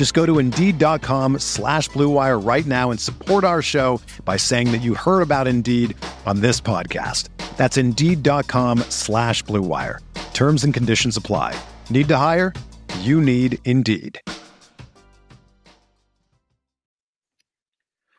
Just go to Indeed.com slash BlueWire right now and support our show by saying that you heard about Indeed on this podcast. That's Indeed.com slash BlueWire. Terms and conditions apply. Need to hire? You need Indeed.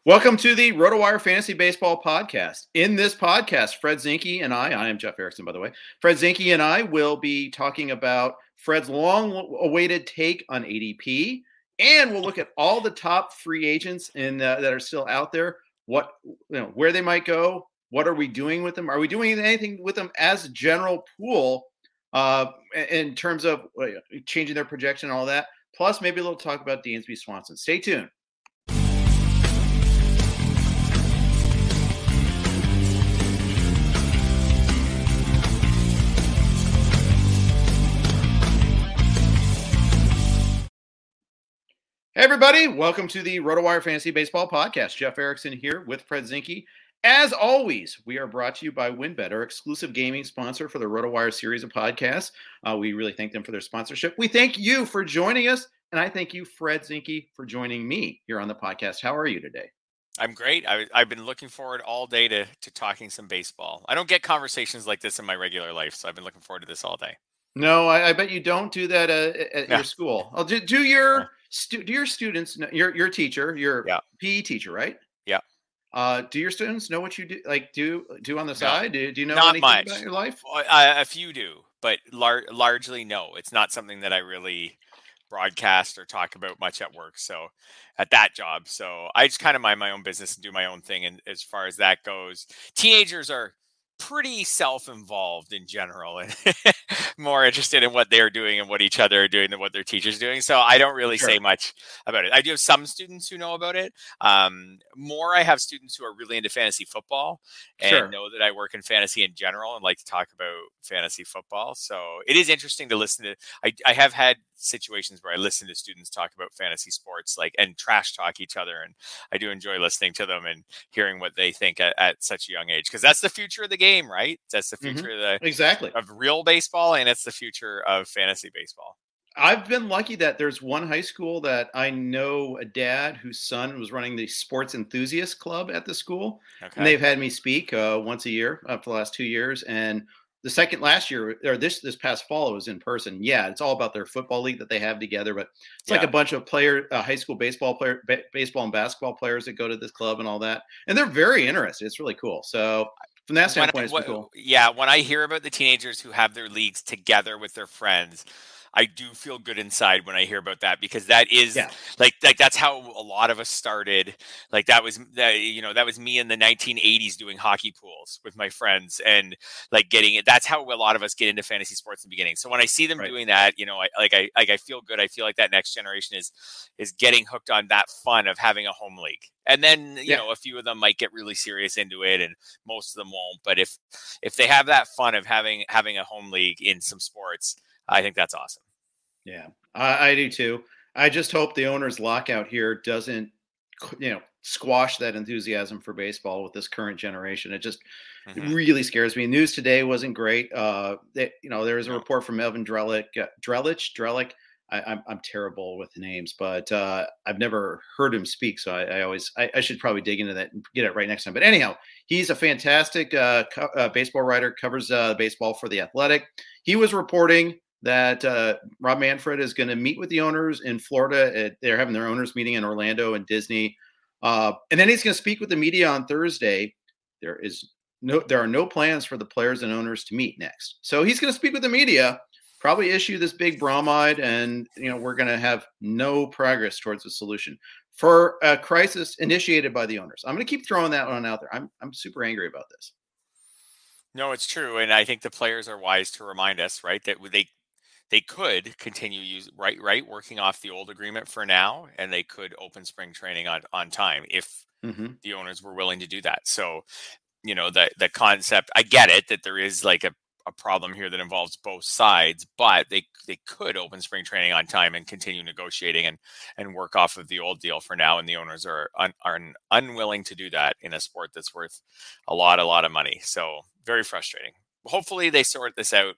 Welcome to the RotoWire Fantasy Baseball Podcast. In this podcast, Fred Zinkie and I, I am Jeff Erickson, by the way, Fred Zinkie and I will be talking about Fred's long awaited take on ADP, and we'll look at all the top free agents uh, that are still out there, what, you know, where they might go, what are we doing with them? Are we doing anything with them as a general pool uh, in terms of uh, changing their projection and all that? Plus, maybe a little talk about Dansby Swanson. Stay tuned. Hey everybody, welcome to the RotoWire Fantasy Baseball Podcast. Jeff Erickson here with Fred Zinkie. As always, we are brought to you by WynnBET, our exclusive gaming sponsor for the RotoWire series of podcasts. Uh, we really thank them for their sponsorship. We thank you for joining us, and I thank you, Fred Zinkie, for joining me here on the podcast. How are you today? I'm great. I, have been looking forward all day to, to talking some baseball. I don't get conversations like this in my regular life, so I've been looking forward to this all day. No, I, I bet you don't do that uh, at yeah. your school. I'll do, do your stu- do your students your your teacher your yeah. PE teacher right? Yeah. Uh, do your students know what you do like do do on the side? Do, do you know not anything much. about your life? a few do, but lar- largely no. It's not something that I really broadcast or talk about much at work. So at that job, so I just kind of mind my own business and do my own thing. And as far as that goes, teenagers are pretty self-involved in general and more interested in what they're doing and what each other are doing than what their teachers doing so i don't really sure. say much about it i do have some students who know about it um, more i have students who are really into fantasy football and sure. know that i work in fantasy in general and like to talk about fantasy football so it is interesting to listen to i, I have had situations where I listen to students talk about fantasy sports, like and trash talk each other, and I do enjoy listening to them and hearing what they think at, at such a young age because that's the future of the game, right? That's the future mm-hmm. of the exactly of real baseball, and it's the future of fantasy baseball. I've been lucky that there's one high school that I know a dad whose son was running the sports enthusiast club at the school, okay. and they've had me speak uh, once a year uh, for the last two years, and the second last year or this this past fall it was in person. Yeah it's all about their football league that they have together but it's yeah. like a bunch of player uh, high school baseball player ba- baseball and basketball players that go to this club and all that and they're very interested. It's really cool. So from that standpoint it's cool. yeah when i hear about the teenagers who have their leagues together with their friends I do feel good inside when I hear about that because that is yeah. like like that's how a lot of us started. Like that was that you know that was me in the 1980s doing hockey pools with my friends and like getting it. That's how a lot of us get into fantasy sports in the beginning. So when I see them right. doing that, you know, I like I like I feel good. I feel like that next generation is is getting hooked on that fun of having a home league. And then you yeah. know a few of them might get really serious into it, and most of them won't. But if if they have that fun of having having a home league in some sports I think that's awesome. Yeah, I, I do too. I just hope the owners lockout here doesn't, you know, squash that enthusiasm for baseball with this current generation. It just mm-hmm. really scares me. News today wasn't great. Uh, they, you know, there was a report from Evan Drellich, uh, Drellich, Drellich. I, am I'm, I'm terrible with names, but uh, I've never heard him speak, so I, I always I, I, should probably dig into that and get it right next time. But anyhow, he's a fantastic uh, co- uh, baseball writer, covers uh, baseball for the Athletic. He was reporting that uh, Rob Manfred is going to meet with the owners in Florida. At, they're having their owners meeting in Orlando and Disney, uh, and then he's going to speak with the media on Thursday. There is no, there are no plans for the players and owners to meet next. So he's going to speak with the media, probably issue this big bromide, and you know we're going to have no progress towards a solution for a crisis initiated by the owners. I'm going to keep throwing that one out there. I'm I'm super angry about this. No, it's true, and I think the players are wise to remind us, right, that they they could continue use right right working off the old agreement for now, and they could open spring training on on time if mm-hmm. the owners were willing to do that. So, you know, the the concept, I get it that there is like a a problem here that involves both sides, but they they could open spring training on time and continue negotiating and and work off of the old deal for now. And the owners are un, are unwilling to do that in a sport that's worth a lot a lot of money. So very frustrating. Hopefully they sort this out,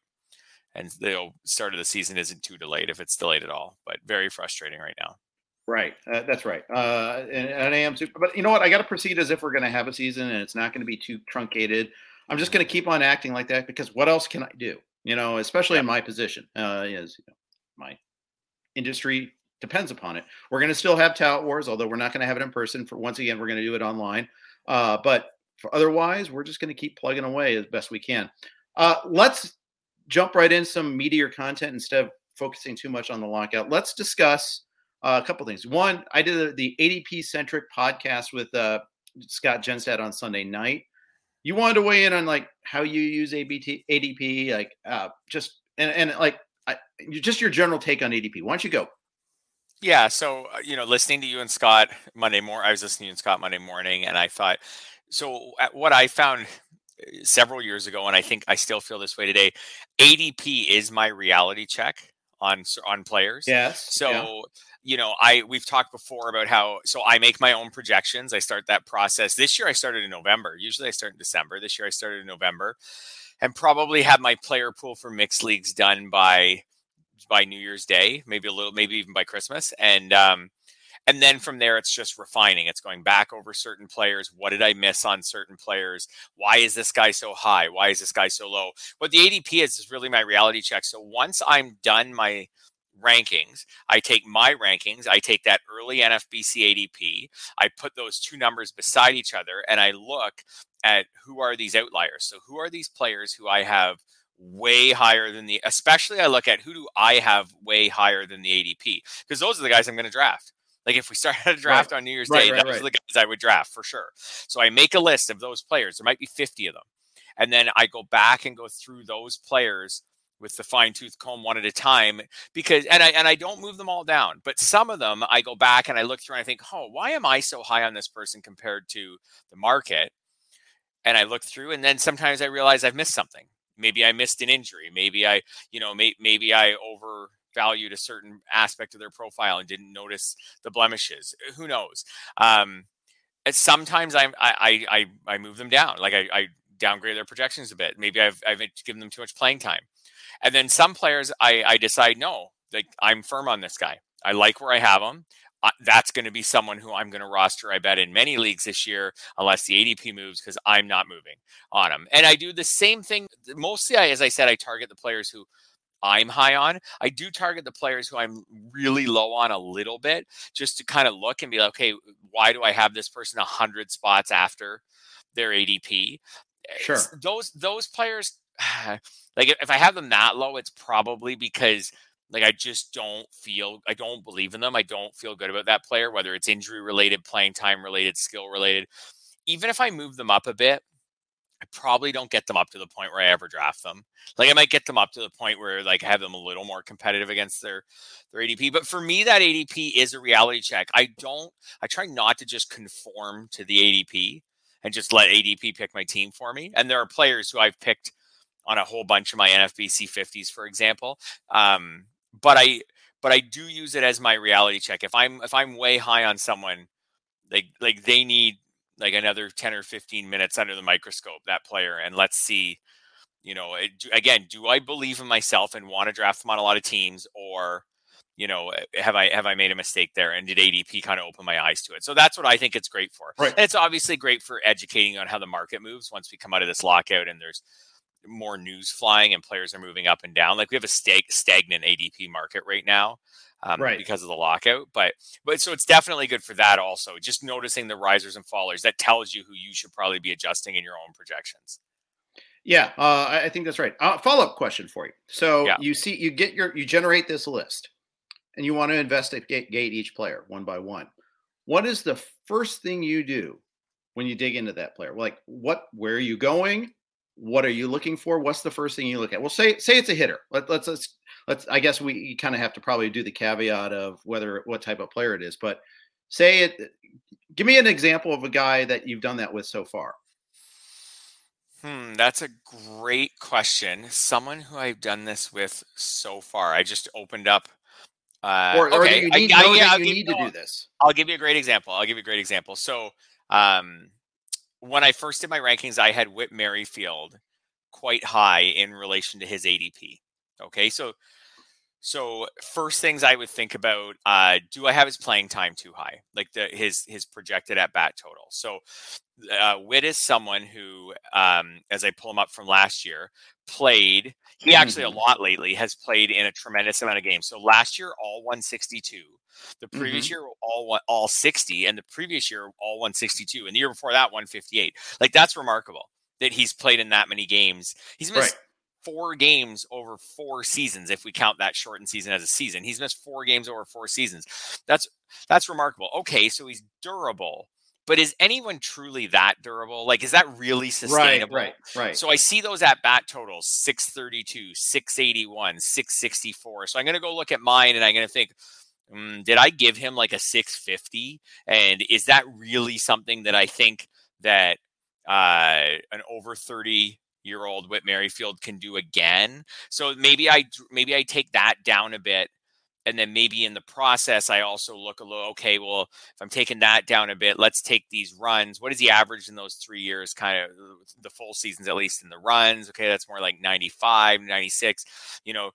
and the start of the season isn't too delayed if it's delayed at all. But very frustrating right now. Right, uh, that's right. Uh, and, and I am super, but you know what? I got to proceed as if we're going to have a season, and it's not going to be too truncated. I'm just going to keep on acting like that because what else can I do? You know, especially in my position, uh, is you know, my industry depends upon it. We're going to still have talent wars, although we're not going to have it in person. For once again, we're going to do it online. Uh, but for otherwise, we're just going to keep plugging away as best we can. Uh, let's jump right in some meteor content instead of focusing too much on the lockout. Let's discuss uh, a couple things. One, I did the ADP centric podcast with uh, Scott Jenstad on Sunday night you wanted to weigh in on like how you use ABT, ADP, like uh, just and and like I, just your general take on ADP. Why don't you go? Yeah, so uh, you know, listening to you and Scott Monday morning, I was listening to you and Scott Monday morning, and I thought, so what I found several years ago, and I think I still feel this way today. ADP is my reality check on on players. Yes. So. Yeah you know, I we've talked before about how so I make my own projections. I start that process. This year I started in November. Usually I start in December. This year I started in November and probably have my player pool for mixed leagues done by by New Year's Day, maybe a little maybe even by Christmas. And um and then from there it's just refining. It's going back over certain players. What did I miss on certain players? Why is this guy so high? Why is this guy so low? What the ADP is is really my reality check. So once I'm done my rankings. I take my rankings, I take that early NFBC ADP, I put those two numbers beside each other, and I look at who are these outliers. So, who are these players who I have way higher than the, especially I look at who do I have way higher than the ADP? Because those are the guys I'm going to draft. Like if we started a draft right. on New Year's right, Day, right, those are the guys I would draft for sure. So I make a list of those players. There might be 50 of them. And then I go back and go through those players with the fine tooth comb one at a time because and I and I don't move them all down, but some of them I go back and I look through and I think, oh, why am I so high on this person compared to the market? And I look through and then sometimes I realize I've missed something. Maybe I missed an injury. Maybe I, you know, may, maybe I overvalued a certain aspect of their profile and didn't notice the blemishes. Who knows? Um, sometimes I, I I I move them down. Like I, I downgrade their projections a bit. Maybe I've I've given them too much playing time. And then some players, I, I decide, no, like I'm firm on this guy. I like where I have him. That's going to be someone who I'm going to roster, I bet, in many leagues this year, unless the ADP moves, because I'm not moving on him. And I do the same thing. Mostly, I, as I said, I target the players who I'm high on. I do target the players who I'm really low on a little bit, just to kind of look and be like, okay, why do I have this person 100 spots after their ADP? Eh, sure. those those players like if I have them that low, it's probably because like I just don't feel I don't believe in them. I don't feel good about that player, whether it's injury related, playing time related, skill related. Even if I move them up a bit, I probably don't get them up to the point where I ever draft them. Like I might get them up to the point where like I have them a little more competitive against their their ADP. But for me, that ADP is a reality check. I don't I try not to just conform to the ADP and just let ADP pick my team for me. And there are players who I've picked on a whole bunch of my NFBC 50s, for example. Um, but I but I do use it as my reality check. If I'm if I'm way high on someone, like like they need like another 10 or 15 minutes under the microscope that player and let's see you know it, again do i believe in myself and want to draft them on a lot of teams or you know eh, have i have i made a mistake there and did adp kind of open my eyes to it so that's what i think it's great for right. and it's obviously great for educating on how the market moves once we come out of this lockout and there's more news flying and players are moving up and down. Like we have a stag- stagnant ADP market right now. Um, Right. because of the lockout. But but so it's definitely good for that also. Just noticing the risers and fallers that tells you who you should probably be adjusting in your own projections. Yeah, uh, I think that's right. Uh, Follow up question for you. So Yeah. you see, you get your, you generate this list, and you want to investigate each player one by one. What is the first thing you do when you dig into that player? Like, what, where are you going? What are you looking for? What's the first thing you look at? Well, say say it's a hitter. Let, let's let's let's. I guess we kind of have to probably do the caveat of whether what type of player it is. But say it. Give me an example of a guy that you've done that with so far. Hmm, that's a great question. Someone who I've done this with so far. I just opened up. Uh, Or, or okay, you I- need, I- know yeah, you need to do this? I'll give you a great example. I'll give you a great example. So, um, when I first did my rankings, I had Whit Merrifield quite high in relation to his ADP. Okay, so so first things I would think about: uh, Do I have his playing time too high? Like the his his projected at bat total. So, uh, Whit is someone who, um, as I pull him up from last year, played. He actually Mhm. a lot lately has played in a tremendous amount of games. So last year, all 162. The previous year, all one, all 60, and the previous year, all 162, and the year before that, 158. Like that's remarkable that he's played in that many games. He's missed Right. Four games over four seasons if we count that shortened season as a season. He's missed four games over four seasons. That's that's remarkable. Okay, so he's durable. But is anyone truly that durable? Like, is that really Right, sustainable? right, right. So I see those at bat totals 632, 681, 664. So I'm going to go look at mine and I'm going to think, mm, did I give him like a 650? And is that really something that I think that uh, an over 30 year old Whit Merrifield can do again? So maybe I maybe I take that down a bit. And then maybe in the process, I also look a little, okay, well, if I'm taking that down a bit, let's take these runs. What is he averaged in those three years? Kind of uh, the full seasons, at least in the runs. Okay, that's more like 95, 96. You know,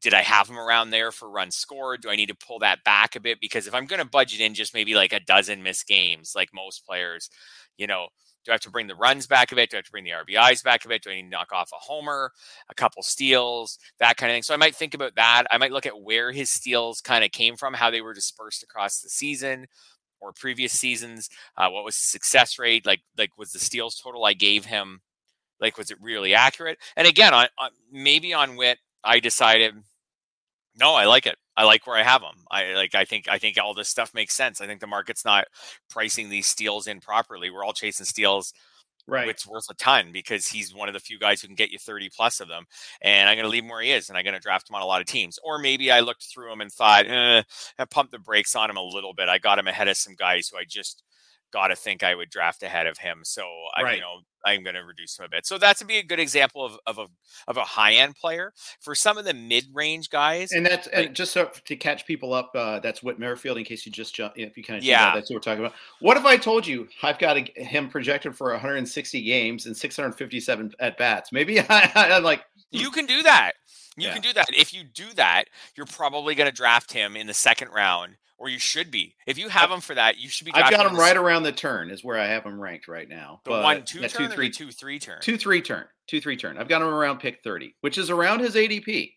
did I have him around there for runs scored? Do I need to pull that back a bit? Because if I'm going to budget in just maybe like a dozen missed games, like most players, you know, do I have to bring the runs back a bit? Do I have to bring the RBIs back a bit? Do I need to knock off a homer, a couple steals, that kind of thing? So I might think about that. I might look at where his steals kind of came from, how they were dispersed across the season or previous seasons. Uh, what was the success rate? Like, like was the steals total I gave him? Like, was it really accurate? And again, on, on maybe on Whit, I decided, no, I like it. I like where I have them. I like. I think. I think all this stuff makes sense. I think the market's not pricing these steals in properly. We're all chasing steals. right. It's worth a ton because he's one of the few guys who can get you 30 plus of them. And I'm going to leave him where he is and I'm going to draft him on a lot of teams. Or maybe I looked through him and thought, eh, I pumped the brakes on him a little bit. I got him ahead of some guys who I just got to think I would draft ahead of him. So I, Right. you know, I'm going to reduce him a bit. So that's to be a good example of, of a of a high end player for some of the mid range guys. And that's like- and just so to catch people up. Uh, that's Whit Merrifield. In case you just jump, if you kind of Yeah. that's what we're talking about. What if I told you I've got a, him projected for 160 games and 657 at bats? Maybe I, I like You can do that. You Yeah. can do that. If you do that, you're probably going to draft him in the second round, or you should be. If you have them for that, you should be. I've got them right around the turn is where I have them ranked right now. The But one two turn two three two three turn. two three turn two three turn. I've got him around pick 30, which is around his ADP.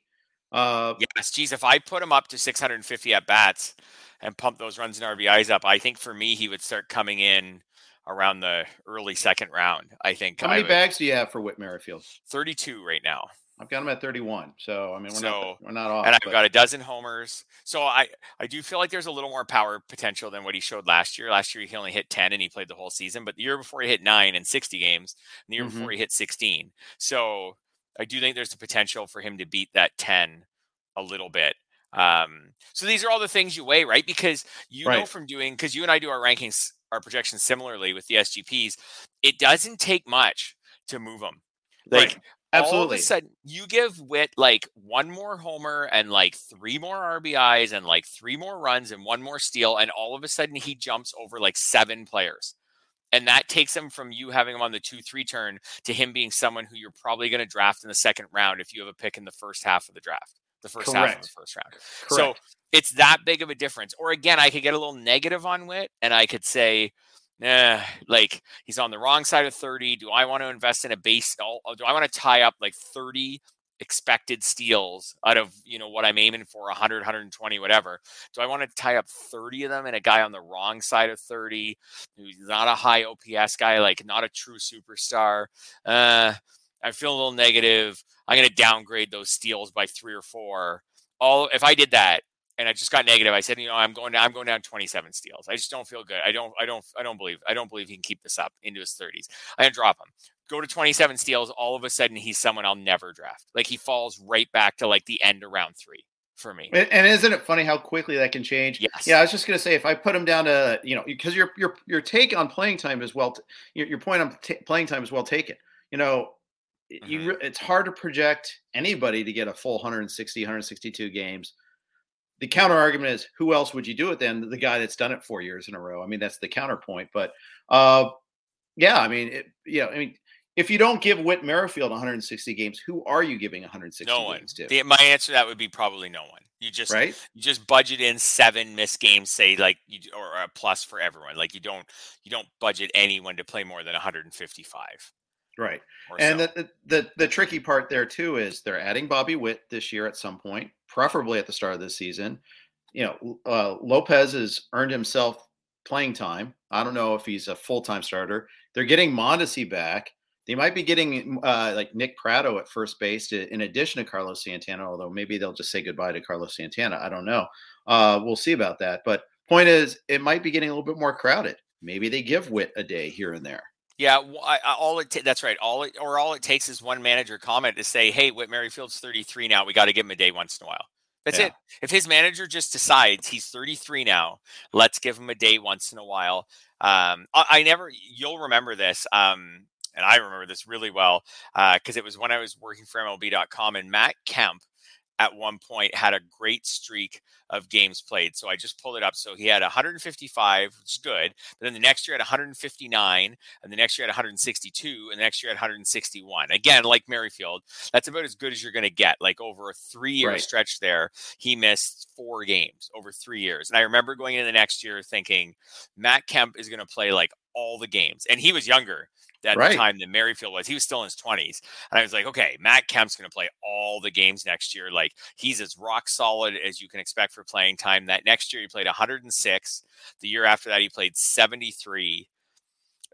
Uh, Yes, geez, if I put him up to 650 at bats and pump those runs and RBIs up, I think for me he would start coming in around the early second round. I think how I many would- bags do you have for Whit Merrifield? 32 right now. I've got him at 31. So I mean, we're So- not we're not off. and I've but- got a dozen homers. So I I do feel like there's a little more power potential than what he showed last year. Last year he only hit 10 and he played the whole season, but the year before he hit 9 and 60 games, and the year Mhm. before he hit 16. So I do think there's the potential for him to beat that 10 a little bit. Um, so these are all the things you weigh, right? Because you know from doing because you and I do our rankings, our projections similarly with the SGPs, it doesn't take much to move them. Like Right. All of Absolutely. a sudden you give Whit like one more homer and like three more RBIs and like three more runs and one more steal, and all of a sudden he jumps over like seven players. And that takes him from you having him on the two three turn to him being someone who you're probably going to draft in the second round if you have a pick in the first half of the draft, the first half of the first round. Correct. So it's that big of a difference. Or again, I could get a little negative on Whit and I could say, eh, like he's on the wrong side of 30. Do I want to invest in a base? oh, Do I want to tie up like 30 expected steals out of you know what I'm aiming for 100 120 whatever do I want to tie up 30 of them and a guy on the wrong side of 30 who's not a high OPS guy like not a true superstar uh I feel a little negative I'm going to downgrade those steals by 3 or 4 all if I did that and I just got negative. I said, you know, I'm going down, I'm going down 27 steals. I just don't feel good. I don't, I don't, I don't believe, I don't believe he can keep this up into his 30s. I'm gonna drop him. Go to 27 steals. All of a sudden, he's someone I'll never draft. Like he falls right back to like the end of round three for me. And isn't it funny how quickly that can change? Yes. Yeah, I was just gonna say if I put him down to you know because your your your take on playing time is well, t- your, your point on t- playing time is well taken. You know, mm-hmm. you it's hard to project anybody to get a full 160 162 games the counter argument is who else would you do it then? The guy that's done it four years in a row. I mean, that's the counterpoint. But uh, yeah, I mean, it, you know, I mean, if you don't give Whit Merrifield 160 games, who are you giving 160 no one. games to? The, my answer to that would be probably no one. You just right? you just budget in seven missed games, say like you or a plus for everyone. Like you don't you don't budget anyone to play more than 155. Right. And so. the, the the tricky part there too is they're adding Bobby Witt this year at some point, preferably at the start of the season. You know, uh, Lopez has earned himself playing time. I don't know if he's a full time starter. They're getting Mondesi back. They might be getting uh, like Nick Pratto at first base to, in addition to Carlos Santana, although maybe they'll just say goodbye to Carlos Santana. I don't know. Uh, we'll see about that. But point is, it might be getting a little bit more crowded. Maybe they give Whit a day here and there. Yeah, I, I, all it ta- that's right. All it, or all it takes is one manager comment to say, "Hey, Whit Merrifield's 33 now. We got to give him a day once in a while." That's yeah. it. If his manager just decides he's 33 now, let's give him a day once in a while. Um, I, I, never. You'll remember this. Um, and I remember this really well because uh, it was when I was working for MLB.com and Matt Kemp at one point had a great streak of games played. So I just pulled it up. So he had 155, which is good. But then the next year had 159, and the next year had 162, and the next year had 161. Again, like Merrifield, that's about as good as you're going to get. Like over a three year right. stretch there, he missed four games over three years. And I remember going into the next year thinking Matt Kemp is going to play like all the games. And he was younger at right. the time than Merrifield was. He was still in his 20s. And I was like, okay, Matt Kemp's going to play all the games next year. Like he's as rock solid as you can expect for playing time. That next year he played 106. The year after that he played 73.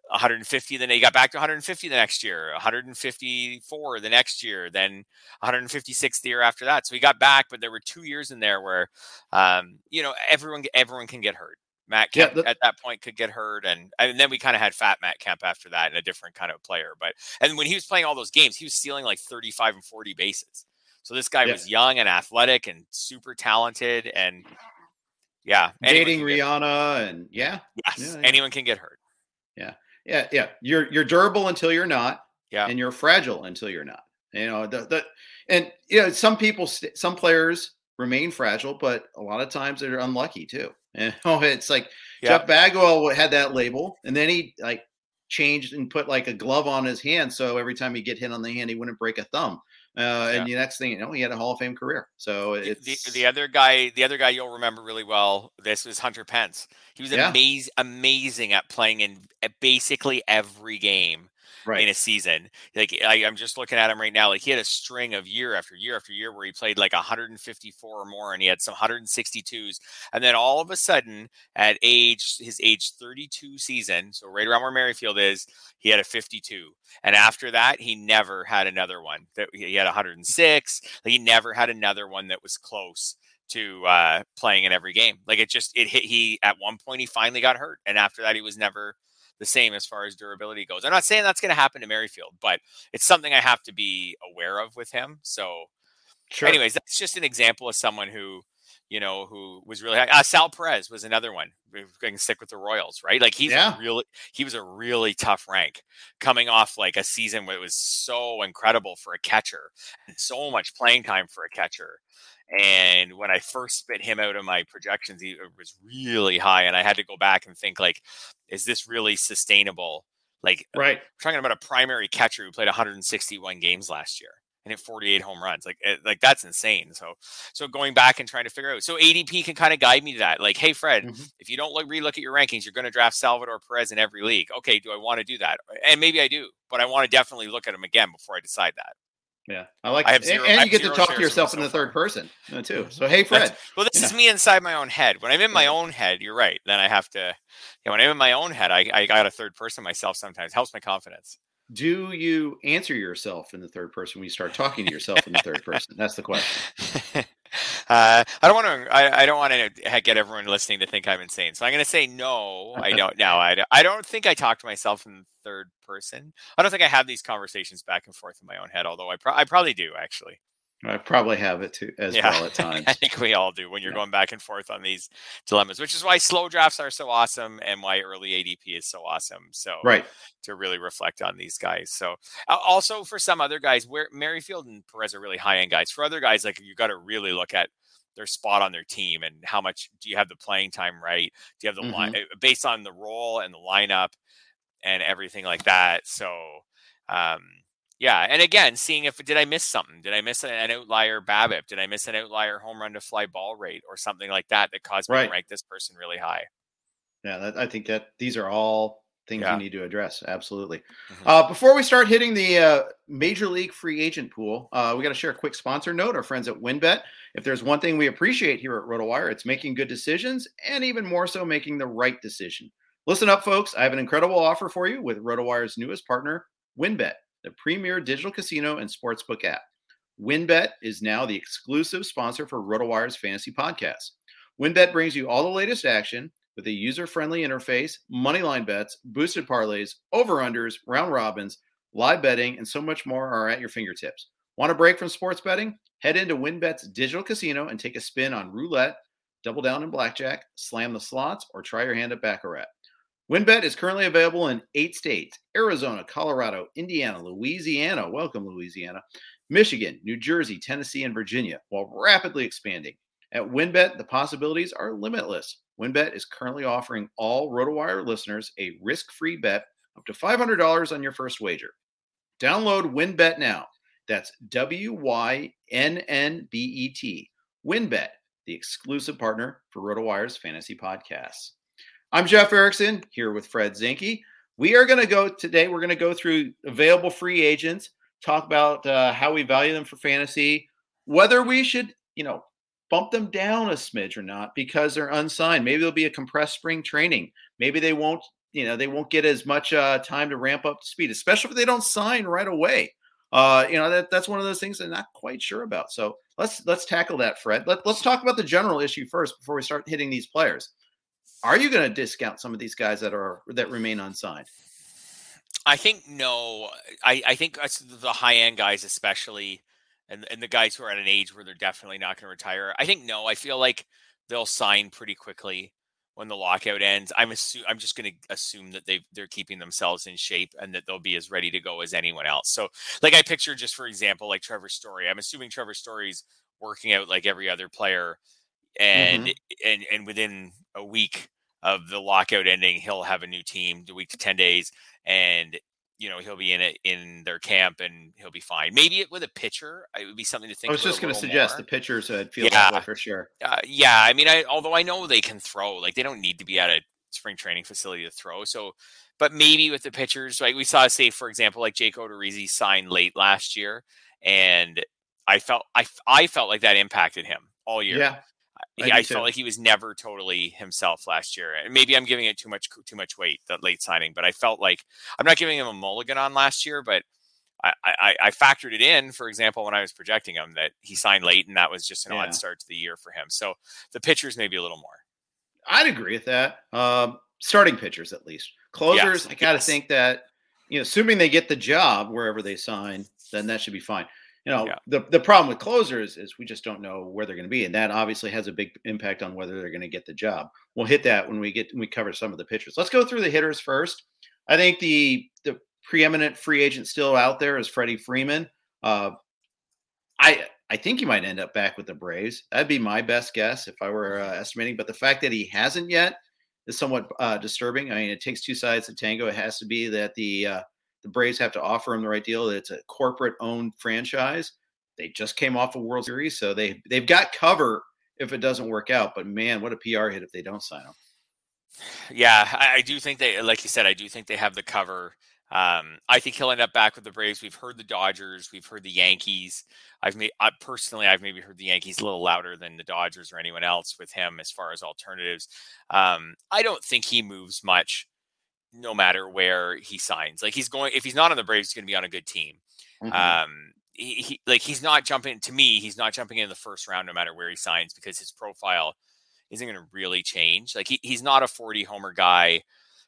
150 then he got back to 150 the next year 154 the next year then 156 the year after that so he got back but there were two years in there where um, you know everyone everyone can get hurt Matt Kemp yeah, at that point could get hurt, and and then we kind of had fat Matt Kemp after that, and a different kind of player. But and when he was playing all those games, he was stealing like thirty five and forty bases. So this guy yeah. was young and athletic and super talented, and yeah, dating Rihanna, and yeah, yes, yeah, anyone can get hurt. Yeah, yeah, yeah. You're you're durable until you're not. Yeah, and you're fragile until you're not. You know the the and you know some people some players remain fragile, but a lot of times they're unlucky too. And oh, it's like yeah. Jeff Bagwell had that label, and then he like changed and put like a glove on his hand, so every time he get hit on the hand, he wouldn't break a thumb. Uh, yeah. And the next thing you know, he had a Hall of Fame career. So it's the, the, other guy. The other guy you'll remember really well. This was Hunter Pence. He was yeah. amazing, amazing at playing in basically every game right. in a season. Like I, am just looking at him right now. Like he had a string of year after year after year where he played like 154 or more, and he had some 162s. And then all of a sudden, at age his age 32 season, so right around where Merrifield is, he had a 52. And after that, he never had another one. That he had 106. He never had another one that was close to uh, playing in every game. Like it just it hit. He at one point he finally got hurt, and after that he was never the same as far as durability goes. I'm not saying that's going to happen to Merrifield, but it's something I have to be aware of with him. So, sure. anyways, that's just an example of someone who, you know, who was really high. Uh, Sal Perez was another one. We can stick with the Royals, right? Like he's yeah. really, he was a really tough rank coming off like a season where it was so incredible for a catcher and so much playing time for a catcher. And when I first spit him out of my projections, he was really high, and I had to go back and think like, is this really sustainable? Like, uh, right, talking about a primary catcher who played 161 games last year and hit 48 home runs. Like, like that's insane. So, so going back and trying to figure out, so ADP can kind of guide me to that. Like, hey, Fred, mm-hmm. if you don't look relook at your rankings, you're going to draft Salvador Perez in every league. Okay, do I want to do that? And maybe I do, but I want to definitely look at him again before I decide that. Yeah, I like. I have zero, and, and you get to talk to yourself in the third person uh, too. So hey, Fred. That's, well, this yeah. is me inside my own head. When I'm in my own head, you're right. Then I have to. Yeah, you know, when I'm in my own head, I I got a third person myself. Sometimes helps my confidence. Do you answer yourself in the third person when you start talking to yourself in the third person? That's the question. Uh, I don't want to. I, I, don't want to get everyone listening to think I'm insane. So I'm going to say no. I don't. No, I, I don't think I talk to myself in third person. I don't think I have these conversations back and forth in my own head. Although I, pro- I probably do actually. I probably have it too as yeah. well at times. I think we all do when you're yeah. going back and forth on these dilemmas, which is why slow drafts are so awesome and why early ADP is so awesome. So right to really reflect on these guys. So also for some other guys, where Merrifield and Perez are really high end guys. For other guys, like you got to really look at their spot on their team and how much do you have the playing time right? Do you have the mm-hmm. line eh, based on the role and the lineup and everything like that? So um yeah, and again, seeing if did I miss something? Did I miss an outlier BABIP? Did I miss an outlier home run to fly ball rate or something like that that caused me right. to rank this person really high? Yeah, that, I think that these are all things yeah. you need to address. Absolutely. Mm-hmm. Uh, before we start hitting the uh, major league free agent pool, uh, we got to share a quick sponsor note. Our friends at WynnBET. If there's one thing we appreciate here at RotoWire, it's making good decisions and even more so making the right decision. Listen up, folks. I have an incredible offer for you with RotoWire's newest partner, WynnBET the premier digital casino and sportsbook app. WynnBET is now the exclusive sponsor for RotoWire's fantasy podcast. WynnBET brings you all the latest action with a user-friendly interface, moneyline bets, boosted parlays, over-unders, round robins, live betting, and so much more are at your fingertips. Want a break from sports betting? Head into WynnBET's digital casino and take a spin on roulette, double down in blackjack, slam the slots, or try your hand at baccarat. WynnBET is currently available in eight states Arizona, Colorado, Indiana, Louisiana. Welcome, Louisiana. Michigan, New Jersey, Tennessee, and Virginia, while rapidly expanding. At WynnBET, the possibilities are limitless. WynnBET is currently offering all RotoWire listeners a risk free bet up to $500 on your first wager. Download WynnBET now. That's W Y N N B E T. WynnBET, the exclusive partner for RotoWire's fantasy podcasts. I'm Jeff Erickson here with Fred Zinkie. We are going to go today, we're going to go through available free agents, talk about uh, how we value them for fantasy, whether we should, you know, bump them down a smidge or not because they're unsigned. Maybe there'll be a compressed spring training. Maybe they won't, you know, they won't get as much uh, time to ramp up to speed, especially if they don't sign right away. Uh, you know, that, that's one of those things I'm not quite sure about. So let's let's tackle that, Fred. Let, let's talk about the general issue first before we start hitting these players. Are you going to discount some of these guys that are that remain unsigned? I think no. I, I think the high end guys, especially, and and the guys who are at an age where they're definitely not going to retire. I think no. I feel like they'll sign pretty quickly when the lockout ends. I'm assume I'm just going to assume that they they're keeping themselves in shape and that they'll be as ready to go as anyone else. So, like I picture, just for example, like Trevor Story. I'm assuming Trevor Story's working out like every other player, and mm-hmm. and and within a week of the lockout ending, he'll have a new team, the week to ten days, and you know he'll be in it in their camp and he'll be fine. Maybe it with a pitcher, it would be something to think. I was just going to suggest more. the pitchers would feel yeah. for sure. Uh, yeah, I mean, I although I know they can throw, like they don't need to be at a spring training facility to throw. So, but maybe with the pitchers, like we saw, say for example, like Jake Odorizzi signed late last year, and I felt I I felt like that impacted him all year. Yeah. I, I felt like he was never totally himself last year. And maybe I'm giving it too much too much weight that late signing, but I felt like I'm not giving him a mulligan on last year, but I, I, I factored it in, for example, when I was projecting him that he signed late and that was just an yeah. odd start to the year for him. So the pitchers maybe a little more. I'd agree with that. Um, starting pitchers at least. Closers, yes. I gotta yes. think that you know, assuming they get the job wherever they sign, then that should be fine you know yeah. the, the problem with closers is we just don't know where they're going to be and that obviously has a big impact on whether they're going to get the job. We'll hit that when we get when we cover some of the pitchers. Let's go through the hitters first. I think the the preeminent free agent still out there is freddie freeman. Uh, i i think he might end up back with the braves. That'd be my best guess if i were uh, estimating but the fact that he hasn't yet is somewhat uh, disturbing. I mean it takes two sides to tango. It has to be that the uh, the Braves have to offer him the right deal. It's a corporate owned franchise. They just came off a World Series, so they they've got cover if it doesn't work out. But man, what a PR hit if they don't sign him. Yeah, I, I do think they, like you said, I do think they have the cover. Um, I think he'll end up back with the Braves. We've heard the Dodgers, we've heard the Yankees. I've made I, personally, I've maybe heard the Yankees a little louder than the Dodgers or anyone else with him as far as alternatives. Um, I don't think he moves much, no matter where he signs. Like he's going, if he's not on the Braves, he's going to be on a good team. Mm-hmm. Um, he, he, like he's not jumping to me. He's not jumping in the first round, no matter where he signs, because his profile isn't going to really change. Like he, he's not a 40 homer guy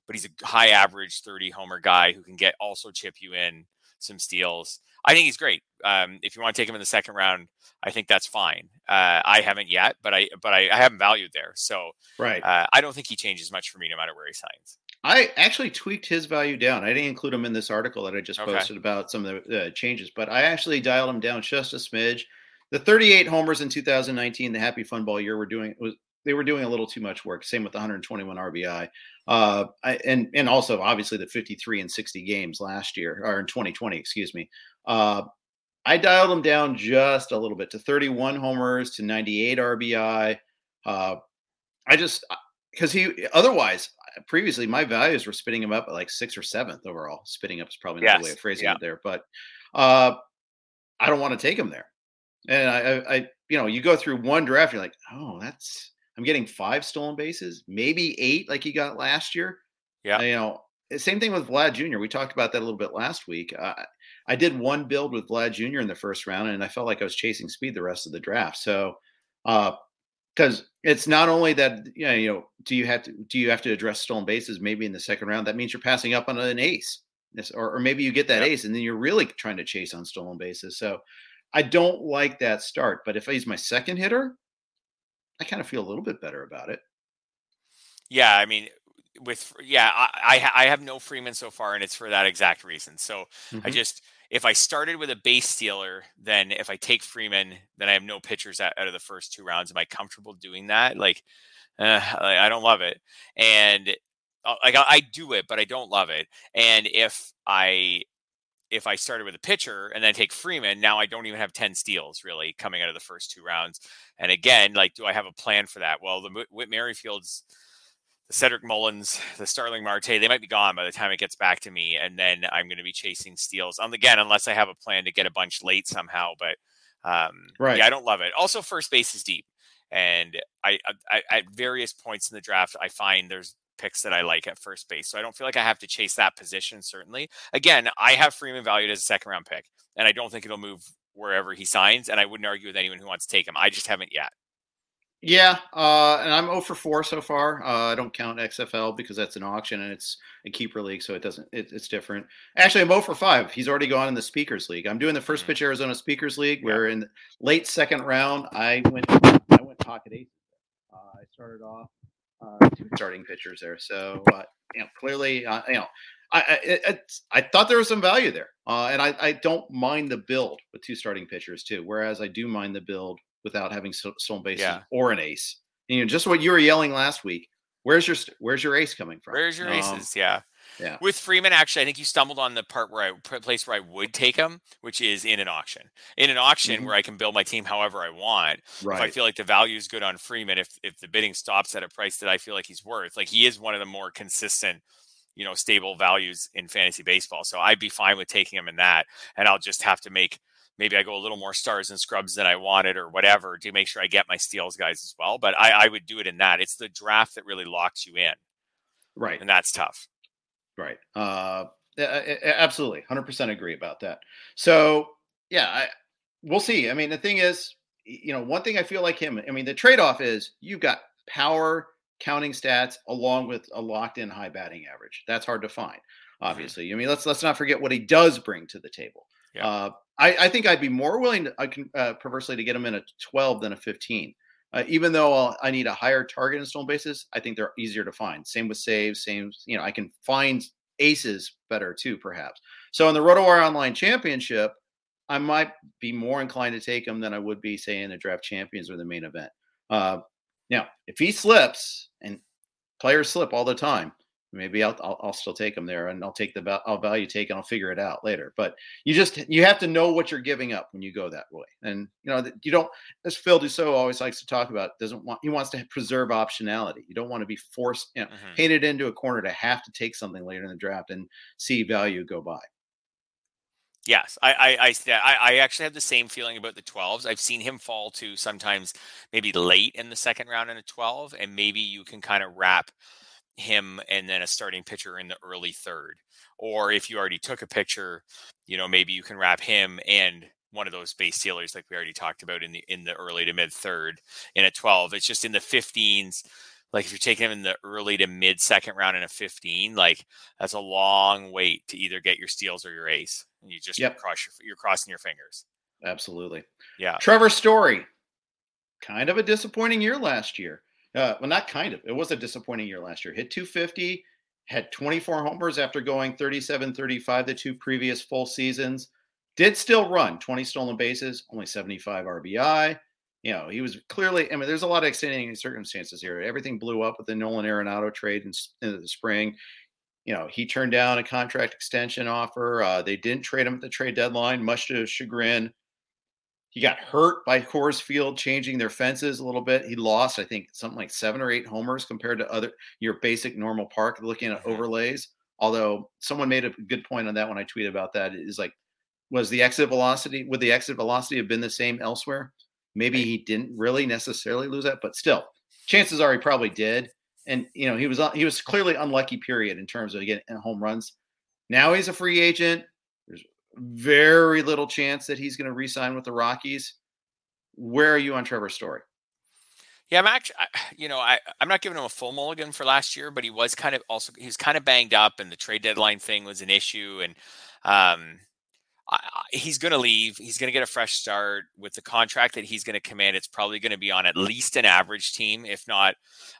but he's a high average 30 homer guy who can get also chip you in some steals. I think he's great. Um, if you want to take him in the second round, I think that's fine. Uh, I haven't yet, but I but I, I haven't valued there. So right, uh, I don't think he changes much for me no matter where he signs. I actually tweaked his value down. I didn't include him in this article that I just okay. posted about some of the uh, changes, but I actually dialed him down just a smidge. The 38 homers in 2019, the Happy Fun Ball year, were doing was they were doing a little too much work. Same with the 121 RBI, uh, I, and and also obviously the 53 and 60 games last year or in 2020, excuse me. Uh, I dialed them down just a little bit to 31 homers to 98 RBI. Uh, I just because he otherwise previously my values were spitting him up at like sixth or seventh overall. Spitting up is probably not yes. the way of phrasing yeah. it there, but uh, I don't want to take him there. And I, I, you know, you go through one draft, you're like, oh, that's I'm getting five stolen bases, maybe eight like he got last year. Yeah. You know, same thing with Vlad Jr. We talked about that a little bit last week. Uh, I did one build with Vlad Jr. in the first round, and I felt like I was chasing speed the rest of the draft. So, because it's not only that you know, you know, do you have to do you have to address stolen bases maybe in the second round? That means you're passing up on an ace, or, or maybe you get that yep. ace, and then you're really trying to chase on stolen bases. So, I don't like that start. But if he's my second hitter, I kind of feel a little bit better about it. Yeah, I mean, with yeah, I I have no Freeman so far, and it's for that exact reason. So mm-hmm. I just if I started with a base stealer, then if I take Freeman, then I have no pitchers out, out of the first two rounds. Am I comfortable doing that? Like, uh, I don't love it, and uh, like I, I do it, but I don't love it. And if I if I started with a pitcher and then take Freeman, now I don't even have 10 steals really coming out of the first two rounds. And again, like, do I have a plan for that? Well, the Whit Merrifields, Cedric Mullins, the Starling Marte, they might be gone by the time it gets back to me. And then I'm going to be chasing steals. Um, again, unless I have a plan to get a bunch late somehow. But um, right. yeah, I don't love it. Also, first base is deep. And I, I, at various points in the draft, I find there's picks that I like at first base. So I don't feel like I have to chase that position, certainly. Again, I have Freeman valued as a second round pick, and I don't think it'll move wherever he signs. And I wouldn't argue with anyone who wants to take him. I just haven't yet. Yeah, uh, and I'm 0 for 4 so far. Uh, I don't count XFL because that's an auction and it's a keeper league, so it doesn't. It, it's different. Actually, I'm 0 for 5. He's already gone in the Speakers League. I'm doing the first mm-hmm. pitch Arizona Speakers League, yeah. where in late second round I went I went pocket eight. Uh, I started off uh, two starting pitchers there. So uh, you know, clearly, uh, you know, I I, I thought there was some value there, uh, and I, I don't mind the build with two starting pitchers too. Whereas I do mind the build without having stolen bases yeah. or an ace. And, you know, just what you were yelling last week. Where's your where's your ace coming from? Where's your um, aces? Yeah. Yeah. With Freeman, actually, I think you stumbled on the part where I place where I would take him, which is in an auction. In an auction mm-hmm. where I can build my team however I want. Right. If I feel like the value is good on Freeman, if if the bidding stops at a price that I feel like he's worth, like he is one of the more consistent, you know, stable values in fantasy baseball. So I'd be fine with taking him in that, and I'll just have to make maybe I go a little more stars and scrubs than I wanted or whatever to make sure I get my steals guys as well. But I, I would do it in that. It's the draft that really locks you in. Right. And that's tough. Right. Uh, absolutely. 100% agree about that. So, yeah, I, we'll see. I mean, the thing is, you know, one thing I feel like him, I mean, the trade off is you've got power counting stats along with a locked in high batting average. That's hard to find, mm-hmm. obviously. I mean, let's let's not forget what he does bring to the table. Yeah. Uh, I, I, think I'd be more willing, to, I can uh, perversely, to get him in a 12 than a 15. Uh, even though I'll, i need a higher target in stolen bases, I think they're easier to find. Same with saves, same, you know, I can find aces better too, perhaps. So in the RotoWire Online Championship, I might be more inclined to take him than I would be, say, in the draft champions or the main event. Uh, now, if he slips, and players slip all the time, maybe I'll, I'll, I'll still take them there and I'll take the I'll value take and I'll figure it out later. But you just you have to know what you're giving up when you go that way. And you know you don't as Phil Dussault always likes to talk about doesn't want he wants to preserve optionality. You don't want to be forced you know mm-hmm. painted into a corner to have to take something later in the draft and see value go by. Yes, I, I, I, I actually have the same feeling about the 12s. I've seen him fall to sometimes maybe late in the second round in a 12, and maybe you can kind of wrap him and then a starting pitcher in the early third. Or if you already took a picture, you know, maybe you can wrap him and one of those base stealers like we already talked about in the in the early to mid third in a 12. It's just in the 15s. Like if you're taking him in the early to mid second round in a 15, like that's a long wait to either get your steals or your ace. And you just yep. cross your you're crossing your fingers. Absolutely. Yeah. Trevor Story. Kind of a disappointing year last year. Uh, well, not kind of. It was a disappointing year last year. Hit 250, had 24 homers after going 37 35 the two previous full seasons. Did still run 20 stolen bases, only 75 RBI. You know, he was clearly, I mean, there's a lot of extenuating circumstances here. Everything blew up with the Nolan Arenado trade in, in the spring. You know, he turned down a contract extension offer. Uh, they didn't trade him at the trade deadline, much to his chagrin. He got hurt by Coors Field changing their fences a little bit. He lost, I think, something like seven or eight homers compared to other your basic normal park looking at overlays. Although someone made a good point on that when I tweeted about that is like, was the exit velocity would the exit velocity have been the same elsewhere? Maybe he didn't really necessarily lose that, but still, chances are he probably did. And you know, he was he was clearly unlucky period in terms of getting home runs. Now he's a free agent. Very little chance that he's going to re-sign with the Rockies. Where are you on Trevor Story? Yeah, I'm actually, you know, I I'm not giving him a full mulligan for last year, but he was kind of also he was kind of banged up, and the trade deadline thing was an issue, and um, I, I, he's going to leave. He's going to get a fresh start with the contract that he's going to command. It's probably going to be on at least an average team, if not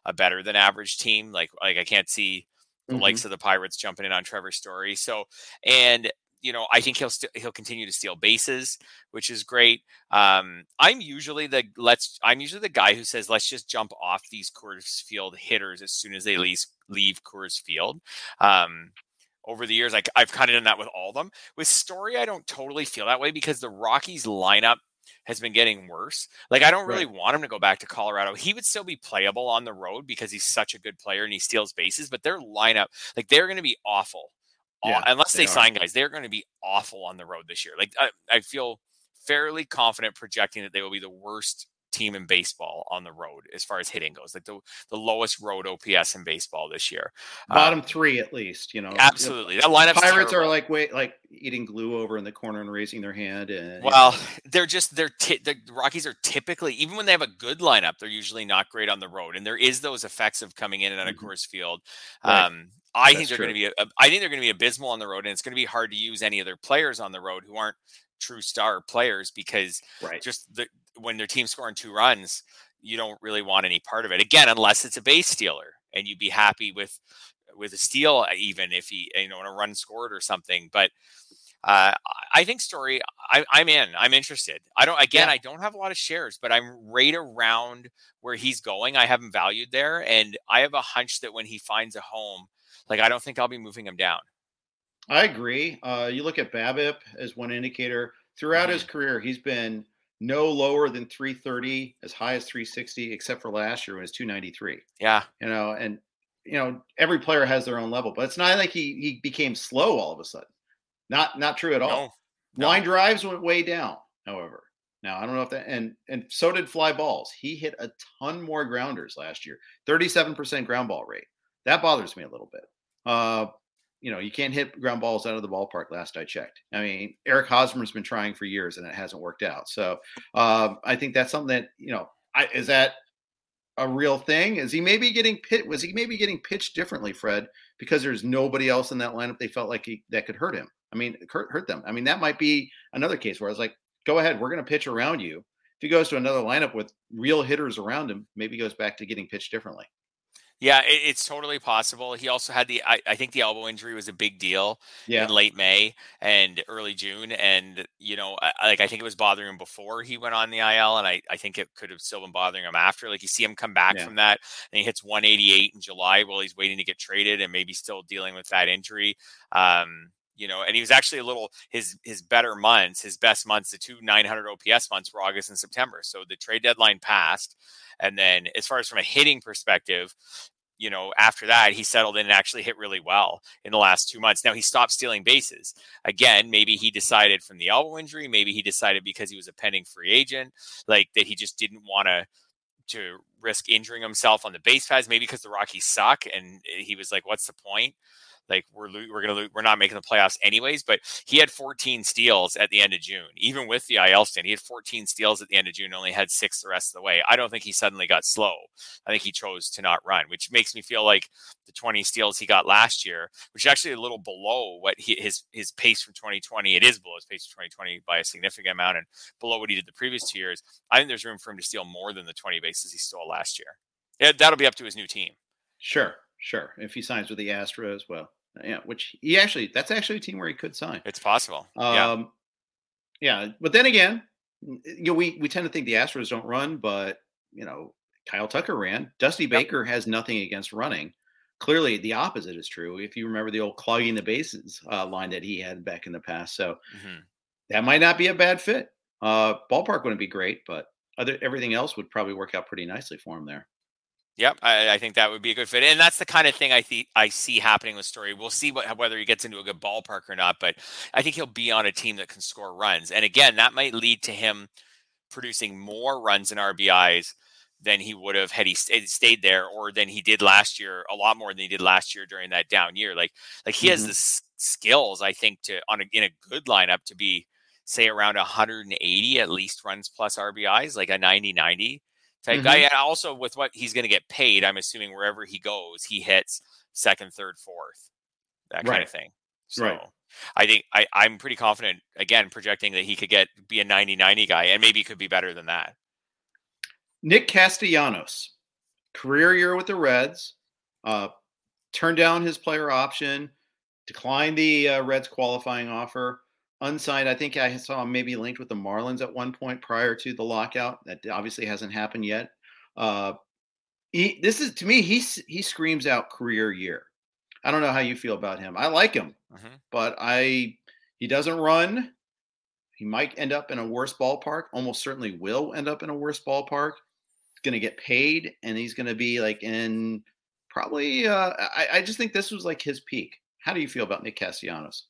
a better than average team. Like like I can't see the mm-hmm. likes of the Pirates jumping in on Trevor Story. So and you know, I think he'll he'll continue to steal bases, which is great. Um, I'm usually the let's I'm usually the guy who says let's just jump off these Coors Field hitters as soon as they leave leave Coors Field. Um, over the years, like I've kind of done that with all of them. With Story, I don't totally feel that way because the Rockies lineup has been getting worse. Like I don't really right. want him to go back to Colorado. He would still be playable on the road because he's such a good player and he steals bases, but their lineup, like they're going to be awful yeah, unless they, they sign guys, they're going to be awful on the road this year. Like I, I feel fairly confident projecting that they will be the worst team in baseball on the road as far as hitting goes, like the the lowest road OPS in baseball this year. Bottom um, three at least, you know. Absolutely, that lineup. Pirates are like wait, like eating glue over in the corner and raising their hand. And well, know. they're just they're t- the Rockies are typically even when they have a good lineup, they're usually not great on the road, and there is those effects of coming in and out of mm-hmm. Coors Field. Right. Um, I That's think they're going to be. A, I think they're going to be abysmal on the road, and it's going to be hard to use any of their players on the road who aren't true star players because right. just the, when their team's scoring two runs, you don't really want any part of it. Again, unless it's a base stealer, and you'd be happy with with a steal, uh, even if he you know in a run scored or something. But uh, I think story. I, am in. I'm interested. I don't. Again, yeah. I don't have a lot of shares, but I'm right around where he's going. I haven't valued there, and I have a hunch that when he finds a home, like I don't think I'll be moving him down. I agree. Uh, you look at BABIP as one indicator. Throughout mm-hmm. his career, he's been no lower than 330, as high as 360, except for last year when it was 293. Yeah. You know, and you know, every player has their own level, but it's not like he he became slow all of a sudden. Not not true at all. No, Line drives went way down, however. Now I don't know if that and and so did fly balls. He hit a ton more grounders last year. 37% ground ball rate. That bothers me a little bit. Uh, you know, you can't hit ground balls out of the ballpark. Last I checked. I mean, Eric Hosmer's been trying for years and it hasn't worked out. So uh, I think that's something that you know, I, is that a real thing? Is he maybe getting pit? Was he maybe getting pitched differently, Fred, because there's nobody else in that lineup they felt like he, that could hurt him? I mean, hurt, hurt them. I mean, that might be another case where I was like, go ahead, we're going to pitch around you. If he goes to another lineup with real hitters around him, maybe goes back to getting pitched differently. Yeah, it, it's totally possible. He also had the, I, I, think the elbow injury was a big deal yeah. in late May and early June. And, you know, I, like I think it was bothering him before he went on the IL. And I, I think it could have still been bothering him after. Like you see him come back yeah. from that and he hits 188 in July while he's waiting to get traded and maybe still dealing with that injury. Um, you know, and he was actually a little his his better months, his best months, the two 900 OPS months were August and September. So the trade deadline passed, and then as far as from a hitting perspective, you know, after that, he settled in and actually hit really well in the last two months. Now he stopped stealing bases. Again, maybe he decided from the elbow injury, maybe he decided because he was a pending free agent, like that he just didn't want to to risk injuring himself on the base pads, maybe because the Rockies suck and eh, he was like, what's the point? Like we're we're gonna lo- we're not making the playoffs anyways. But he had 14 steals at the end of June, even with the IL stand. He had 14 steals at the end of June, only had six the rest of the way. I don't think he suddenly got slow. I think he chose to not run, which makes me feel like the 20 steals he got last year, which is actually a little below what he, his his pace from 2020. It is below his pace from 2020 by a significant amount, and below what he did the previous two years. I think there's room for him to steal more than the 20 bases he stole last year. Yeah, that'll be up to his new team. Sure. Sure. If he signs with the Astros, well, yeah, which he actually that's actually a team where he could sign. It's possible. Um, yeah. yeah, but then again, you know, we we tend to think the Astros don't run, but you know, Kyle Tucker ran. Dusty Baker yep. has nothing against running. Clearly, the opposite is true. If you remember the old clogging the bases uh, line that he had back in the past, so mm-hmm. that might not be a bad fit. Uh, ballpark wouldn't be great, but other everything else would probably work out pretty nicely for him there. Yep, I, I, think that would be a good fit, and that's the kind of thing I think I see happening with Story. We'll see what, whether he gets into a good ballpark or not, but I think he'll be on a team that can score runs, and again, that might lead to him producing more runs and RBIs than he would have had he stayed there, or than he did last year. A lot more than he did last year during that down year. Like, like he mm-hmm. has the skills, I think, to on a, in a good lineup to be say around 180 at least runs plus RBIs, like a 90 90 type mm-hmm. guy. And also with what he's going to get paid, I'm assuming wherever he goes, he hits second, third, fourth, that kind of thing. So right. I think I, I'm pretty confident again projecting that he could get be a 90-90 guy and maybe could be better than that. Nick Castellanos, career year with the Reds, uh, turned down his player option, declined the uh, Reds qualifying offer unsigned. I think I saw him maybe linked with the Marlins at one point prior to the lockout. That obviously hasn't happened yet. Uh, he, this is to me, he he screams out career year. I don't know how you feel about him. I like him, mm-hmm. but I he doesn't run. He might end up in a worse ballpark. Almost certainly will end up in a worse ballpark. He's going to get paid, and he's going to be like in probably. Uh, I, I just think this was like his peak. How do you feel about Nick Castellanos?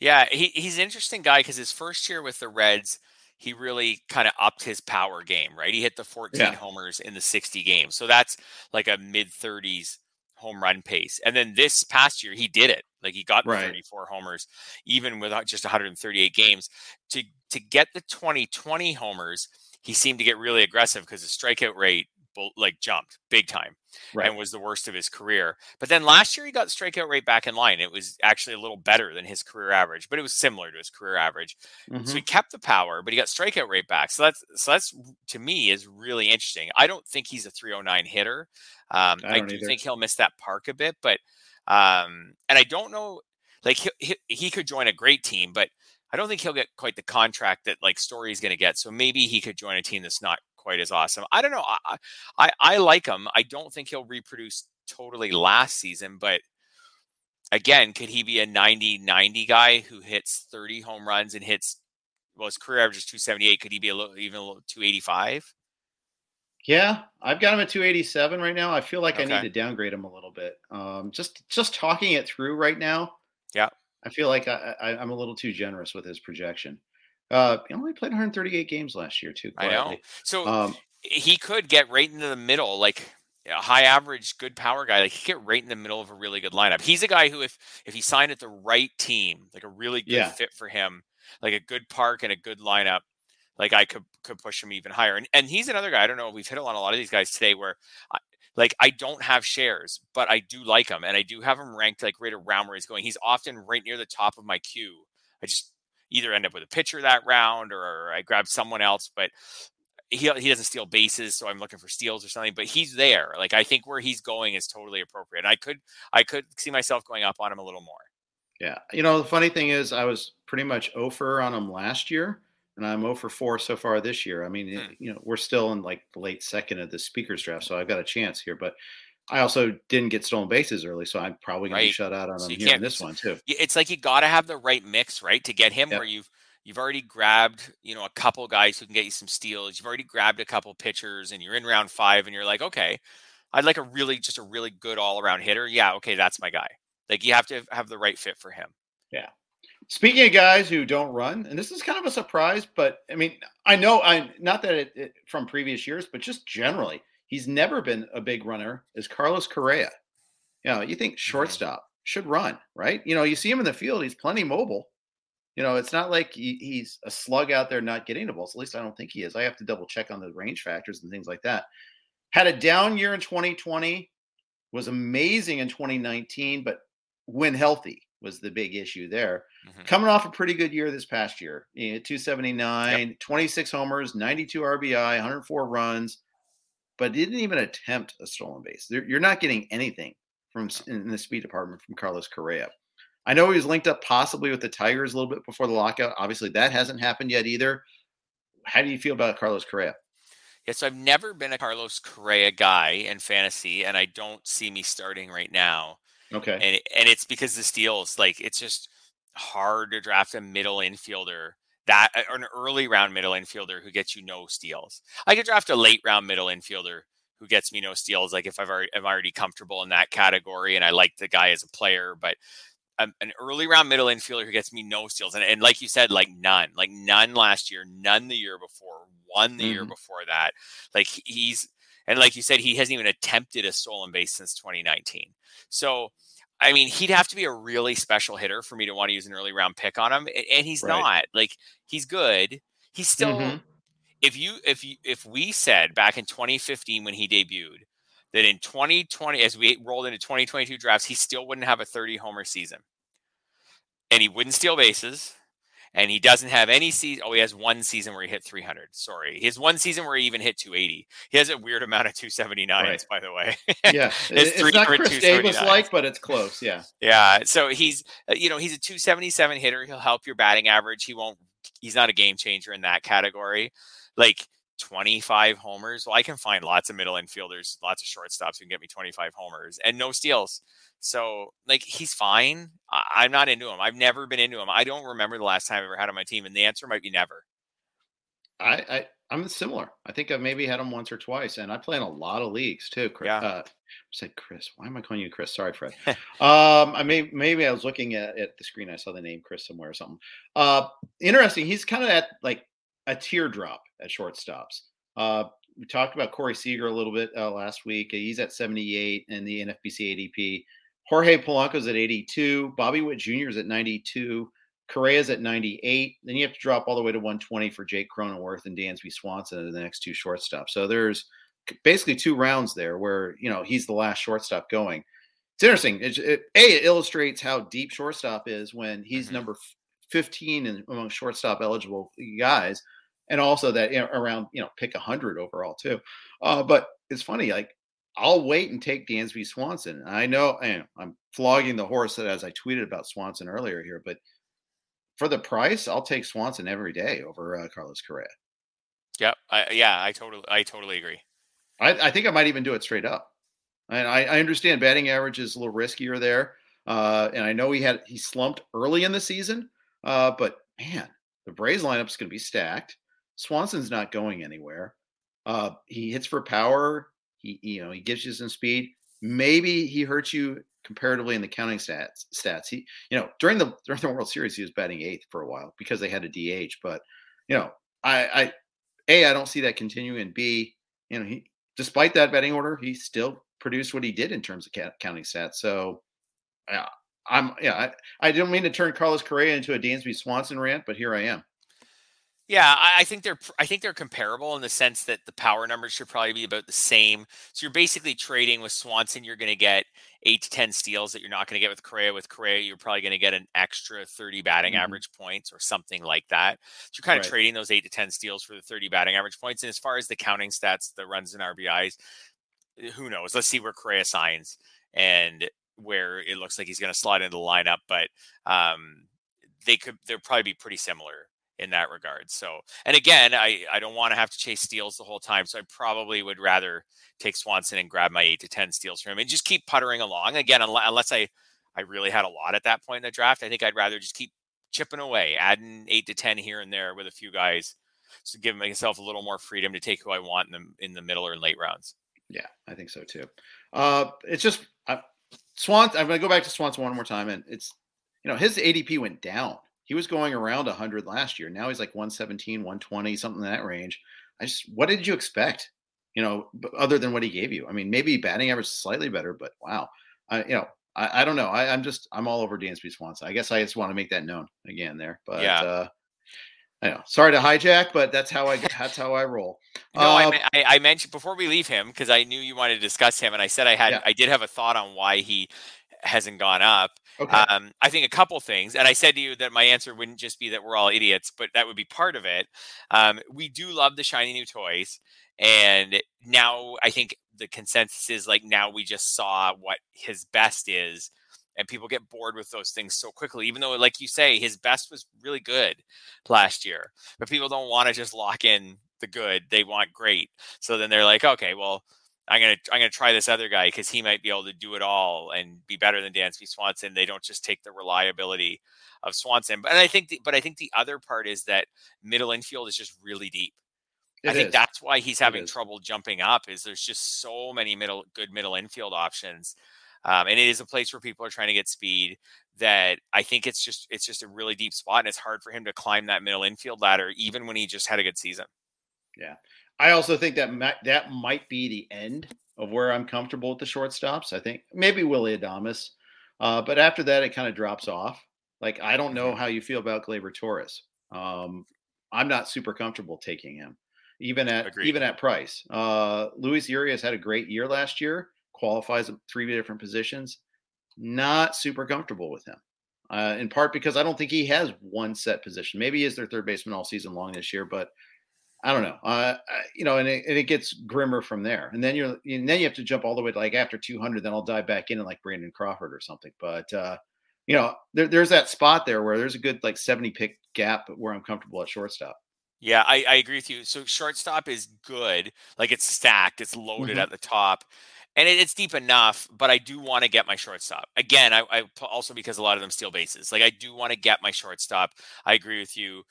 Yeah, he, he's an interesting guy because his first year with the Reds, he really kind of upped his power game, right? He hit the 14 yeah. homers in the 60 games. So that's like a mid 30s home run pace. And then this past year, he did it. Like he got right. 34 homers, even without uh, just 138 games. To to get the 2020 homers, he seemed to get really aggressive because the strikeout rate like jumped big time right. and was the worst of his career. But then last year he got strikeout rate back in line. It was actually a little better than his career average, but it was similar to his career average. Mm-hmm. So he kept the power, but he got strikeout rate back. So that's so that's to me is really interesting. I don't think he's a 309 hitter. Um, I, I, do either. think he'll miss that park a bit, but um, and I don't know. Like he, he, he could join a great team, but I don't think he'll get quite the contract that like Story's going to get. So maybe he could join a team that's not quite as awesome. I don't know. I, I, I like him. I don't think he'll reproduce totally last season, but again, could he be a 90 90 guy who hits 30 home runs and hits, well, his career average is 278. Could he be a little, even a little 285? Yeah, I've got him at 287 right now. I feel like okay. I need to downgrade him a little bit. Um, just just talking it through right now. Yeah, I feel like I, I, I'm a little too generous with his projection. Uh, he only played 138 games last year too. Quietly. I know. So um, he could get right into the middle, like a high average, good power guy. Like he could get right in the middle of a really good lineup. He's a guy who, if if he signed at the right team, like a really good yeah. fit for him, like a good park and a good lineup, like I could could push him even higher. And and he's another guy. I don't know. We've hit on a lot of these guys today where. I, like I don't have shares, but I do like him, and I do have him ranked like right around where he's going. He's often right near the top of my queue. I just either end up with a pitcher that round or I grab someone else. But he he doesn't steal bases, so I'm looking for steals or something. But he's there. Like I think where he's going is totally appropriate. And I could I could see myself going up on him a little more. Yeah, you know the funny thing is I was pretty much over on him last year, and I'm 0 for 4 so far this year. I mean, hmm. you know, we're still in like the late second of the speakers draft, so I've got a chance here. But I also didn't get stolen bases early, so I'm probably going right. to be shut out on so him here in this one too. It's like you got to have the right mix, right, to get him yep. where you've you've already grabbed you know a couple guys who can get you some steals. You've already grabbed a couple pitchers, and you're in round five, and you're like, okay, I'd like a really just a really good all around hitter. Yeah, okay, that's my guy. Like you have to have the right fit for him. Yeah. Speaking of guys who don't run, and this is kind of a surprise, but I mean, I know I not that it, it from previous years, but just generally, he's never been a big runner. Is Carlos Correa? You know, you think mm-hmm. shortstop should run, right? You know, you see him in the field; he's plenty mobile. You know, it's not like he, he's a slug out there not getting the balls. At least I don't think he is. I have to double check on the range factors and things like that. Had a down year in 2020, was amazing in 2019, but when healthy, was the big issue there. Mm-hmm. Coming off a pretty good year this past year, you know, 279, yep. 26 homers, 92 RBI, 104 runs, but he didn't even attempt a stolen base. You're not getting anything from in the speed department from Carlos Correa. I know he was linked up possibly with the Tigers a little bit before the lockout. Obviously, that hasn't happened yet either. How do you feel about Carlos Correa? Yeah, so I've never been a Carlos Correa guy in fantasy, and I don't see me starting right now. Okay. And and it's because the steals, like it's just hard to draft a middle infielder that an early round middle infielder who gets you no steals. I could draft a late round middle infielder who gets me no steals, like if I've already I'm already comfortable in that category and I like the guy as a player, but um, an early round middle infielder who gets me no steals, and, and like you said, like none, like none last year, none the year before, one the mm-hmm. year before that. Like he's and like you said, he hasn't even attempted a stolen base since 2019. So, I mean, he'd have to be a really special hitter for me to want to use an early round pick on him. And he's right. not. Like, he's good. He's still. Mm-hmm. If you if you if we said back in 2015 when he debuted that in 2020 as we rolled into 2022 drafts he still wouldn't have a 30 homer season and he wouldn't steal bases and he doesn't have any season. Oh, he has one season where he hit 300. Sorry, he has one season where he even hit 280. He has a weird amount of 279s, right. by the way. Yeah, it's, it's not Chris Davis like, but it's close. Yeah, yeah. So he's, uh, you know, he's a 277 hitter. He'll help your batting average. He won't. He's not a game changer in that category. Like 25 homers. Well, I can find lots of middle infielders, lots of shortstops who can get me 25 homers and no steals. So, like, he's fine. I- am not into him. I've never been into him. I don't remember the last time I ever had on my team, and the answer might be never. I, I I'm similar. I think I've maybe had him once or twice, and I play in a lot of leagues too. Chris, yeah. Uh, said Chris. Why am I calling you Chris? Sorry, Fred. um, I may maybe I was looking at, at the screen. I saw the name Chris somewhere or something. Uh, interesting. He's kind of at like a teardrop at shortstops. Uh, we talked about Corey Seager a little bit uh, last week. He's at 78 in the NFBC ADP. Jorge Polanco's at 82. Bobby Witt Jr. is at 92. Correa's at 98. Then you have to drop all the way to 120 for Jake Cronenworth and Dansby Swanson in the next two shortstops. So there's basically two rounds there where you know he's the last shortstop going. It's interesting. It, it, a it illustrates how deep shortstop is when he's mm-hmm. number 15 in, among shortstop eligible guys, and also that you know, around you know pick 100 overall too. Uh, but it's funny, like I'll wait and take Dansby Swanson. I know, and I'm flogging the horse as I tweeted about Swanson earlier here, but for the price, I'll take Swanson every day over uh, Carlos Correa. Yep. I, yeah, I totally, I totally agree. I, I, think I might even do it straight up. And I, I understand batting average is a little riskier there, uh, and I know he had he slumped early in the season, uh, but man, the Braves lineup is going to be stacked. Swanson's not going anywhere. Uh, he hits for power. He, you know, he gives you some speed. Maybe he hurts you comparatively in the counting stats. Stats. He, you know, during the during the World Series, he was batting eighth for a while because they had a DH. But you know, I, I, a, I don't see that continuing. And B, you know, he, despite that betting order, he still produced what he did in terms of counting stats. So, yeah, I'm, yeah, I, I didn't mean to turn Carlos Correa into a Dansby Swanson rant, but here I am. Yeah, I, I, think they're I think they're comparable in the sense that the power numbers should probably be about the same. So you're basically trading with Swanson. You're going to get eight to ten steals that you're not going to get with Correa. With Correa, you're probably going to get an extra 30 batting mm-hmm. average points or something like that. So you're kind of trading those eight to ten steals for the 30 batting average points. And as far as the counting stats, the runs and RBIs, eh, who knows? Let's see where Correa signs and where it looks like he's going to slide into the lineup. But um, they could they'll probably be pretty similar in that regard. So, and again, I, I don't want to have to chase steals the whole time. So I probably would rather take Swanson and grab my eight to 10 steals from him and just keep puttering along. Again, unless I, I really had a lot at that point in the draft, I think I'd rather just keep chipping away, adding eight to 10 here and there with a few guys to give myself a little more freedom to take who I want in the, in the middle or in late rounds. Yeah, I think so too. Uh, it's just uh, Swan. I'm going to go back to Swanson one more time, and it's you know his ADP went down he was going around 100 last year. Now he's like 117, 120, something in that range. I just, what did you expect? You know, other than what he gave you. I mean, maybe batting average slightly better, but wow. I, you know, I, I don't know. I, am just, I'm all over Dansby Swanson. I guess I just want to make that known again there. But yeah. Uh, I know. Sorry to hijack, but that's how I that's how I roll. no, uh, I, I, mentioned before we leave him because I knew you wanted to discuss him, and I said I had yeah. I did have a thought on why he hasn't gone up. Okay. Um, I think a couple things, and I said to you that my answer wouldn't just be that we're all idiots, but that would be part of it. Um, we do love the shiny new toys, and now I think the consensus is like now we just saw what his best is, and people get bored with those things so quickly. Even though, like you say, his best was really good last year, but people don't want to just lock in the good; they want great. So then they're like, okay, well I'm gonna I'm gonna try this other guy because he might be able to do it all and be better than Dansby Swanson. They don't just take the reliability of Swanson, but I think the, but I think the other part is that middle infield is just really deep. It I think is. that's why he's having trouble jumping up. Is there's just so many middle good middle infield options, um, and it is a place where people are trying to get speed. That I think it's just it's just a really deep spot, and it's hard for him to climb that middle infield ladder, even when he just had a good season. Yeah, I also think that that might be the end of where I'm comfortable with the shortstops. I think maybe Willie Adames, uh, but after that, it kind of drops off. Like I don't know how you feel about Gleyber Torres. Um, I'm not super comfortable taking him, even at Agreed. even at price. Uh, Luis Urias had a great year last year, qualifies at three different positions. Not super comfortable with him. Uh, in part because I don't think he has one set position. Maybe he is their third baseman all season long this year, but I don't know. Uh, you know, and it, and it, gets grimmer from there. And then you're, and then you have to jump all the way to like after 200. Then I'll dive back in and like Brandon Crawford or something. But uh, you know, there, there's that spot there where there's a good like 70 pick gap where I'm comfortable at shortstop. Yeah, I, I agree with you. So shortstop is good. Like it's stacked. It's loaded mm-hmm. at the top. And it, it's deep enough, but I do want to get my shortstop again. I, I also because a lot of them steal bases. Like I do want to get my shortstop. I agree with you.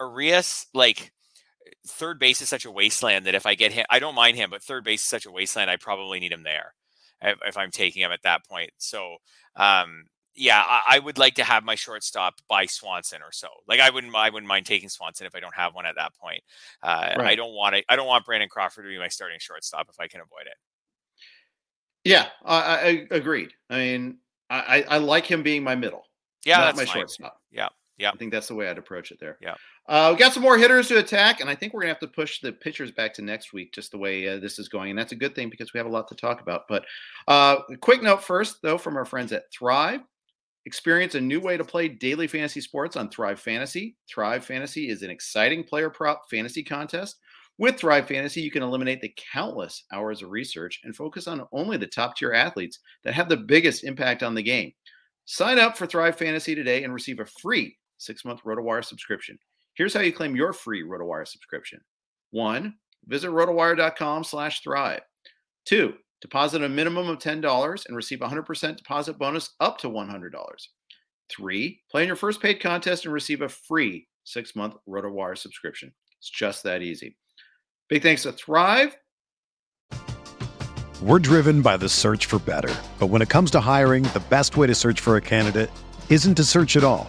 Urias, like third base is such a wasteland that if I get him, I don't mind him, but third base is such a wasteland. I probably need him there if, if I'm taking him at that point. So, um, yeah, I, I, would like to have my shortstop by Swanson or so. Like I wouldn't, I wouldn't mind taking Swanson if I don't have one at that point. Uh, right. I don't want to, I don't want Brandon Crawford to be my starting shortstop if I can avoid it. Yeah, I, I agreed. I mean, I, I like him being my middle. Yeah, not my fine. shortstop. Yeah, yeah. I think that's the way I'd approach it there. Yeah. Uh, we got some more hitters to attack, and I think we're gonna have to push the pitchers back to next week, just the way uh, this is going, and that's a good thing because we have a lot to talk about. But uh, quick note first, though, from our friends at Thrive. Experience a new way to play daily fantasy sports on Thrive Fantasy. Thrive Fantasy is an exciting player prop fantasy contest. With Thrive Fantasy, you can eliminate the countless hours of research and focus on only the top tier athletes that have the biggest impact on the game. Sign up for Thrive Fantasy today and receive a free six month RotoWire subscription. Here's how you claim your free RotoWire subscription. One, visit rotowire.com slash thrive. Two, deposit a minimum of $10 and receive a 100% deposit bonus up to $100. Three, play in your first paid contest and receive a free six month RotoWire subscription. It's just that easy. Big thanks to Thrive. We're driven by the search for better. But when it comes to hiring, the best way to search for a candidate isn't to search at all.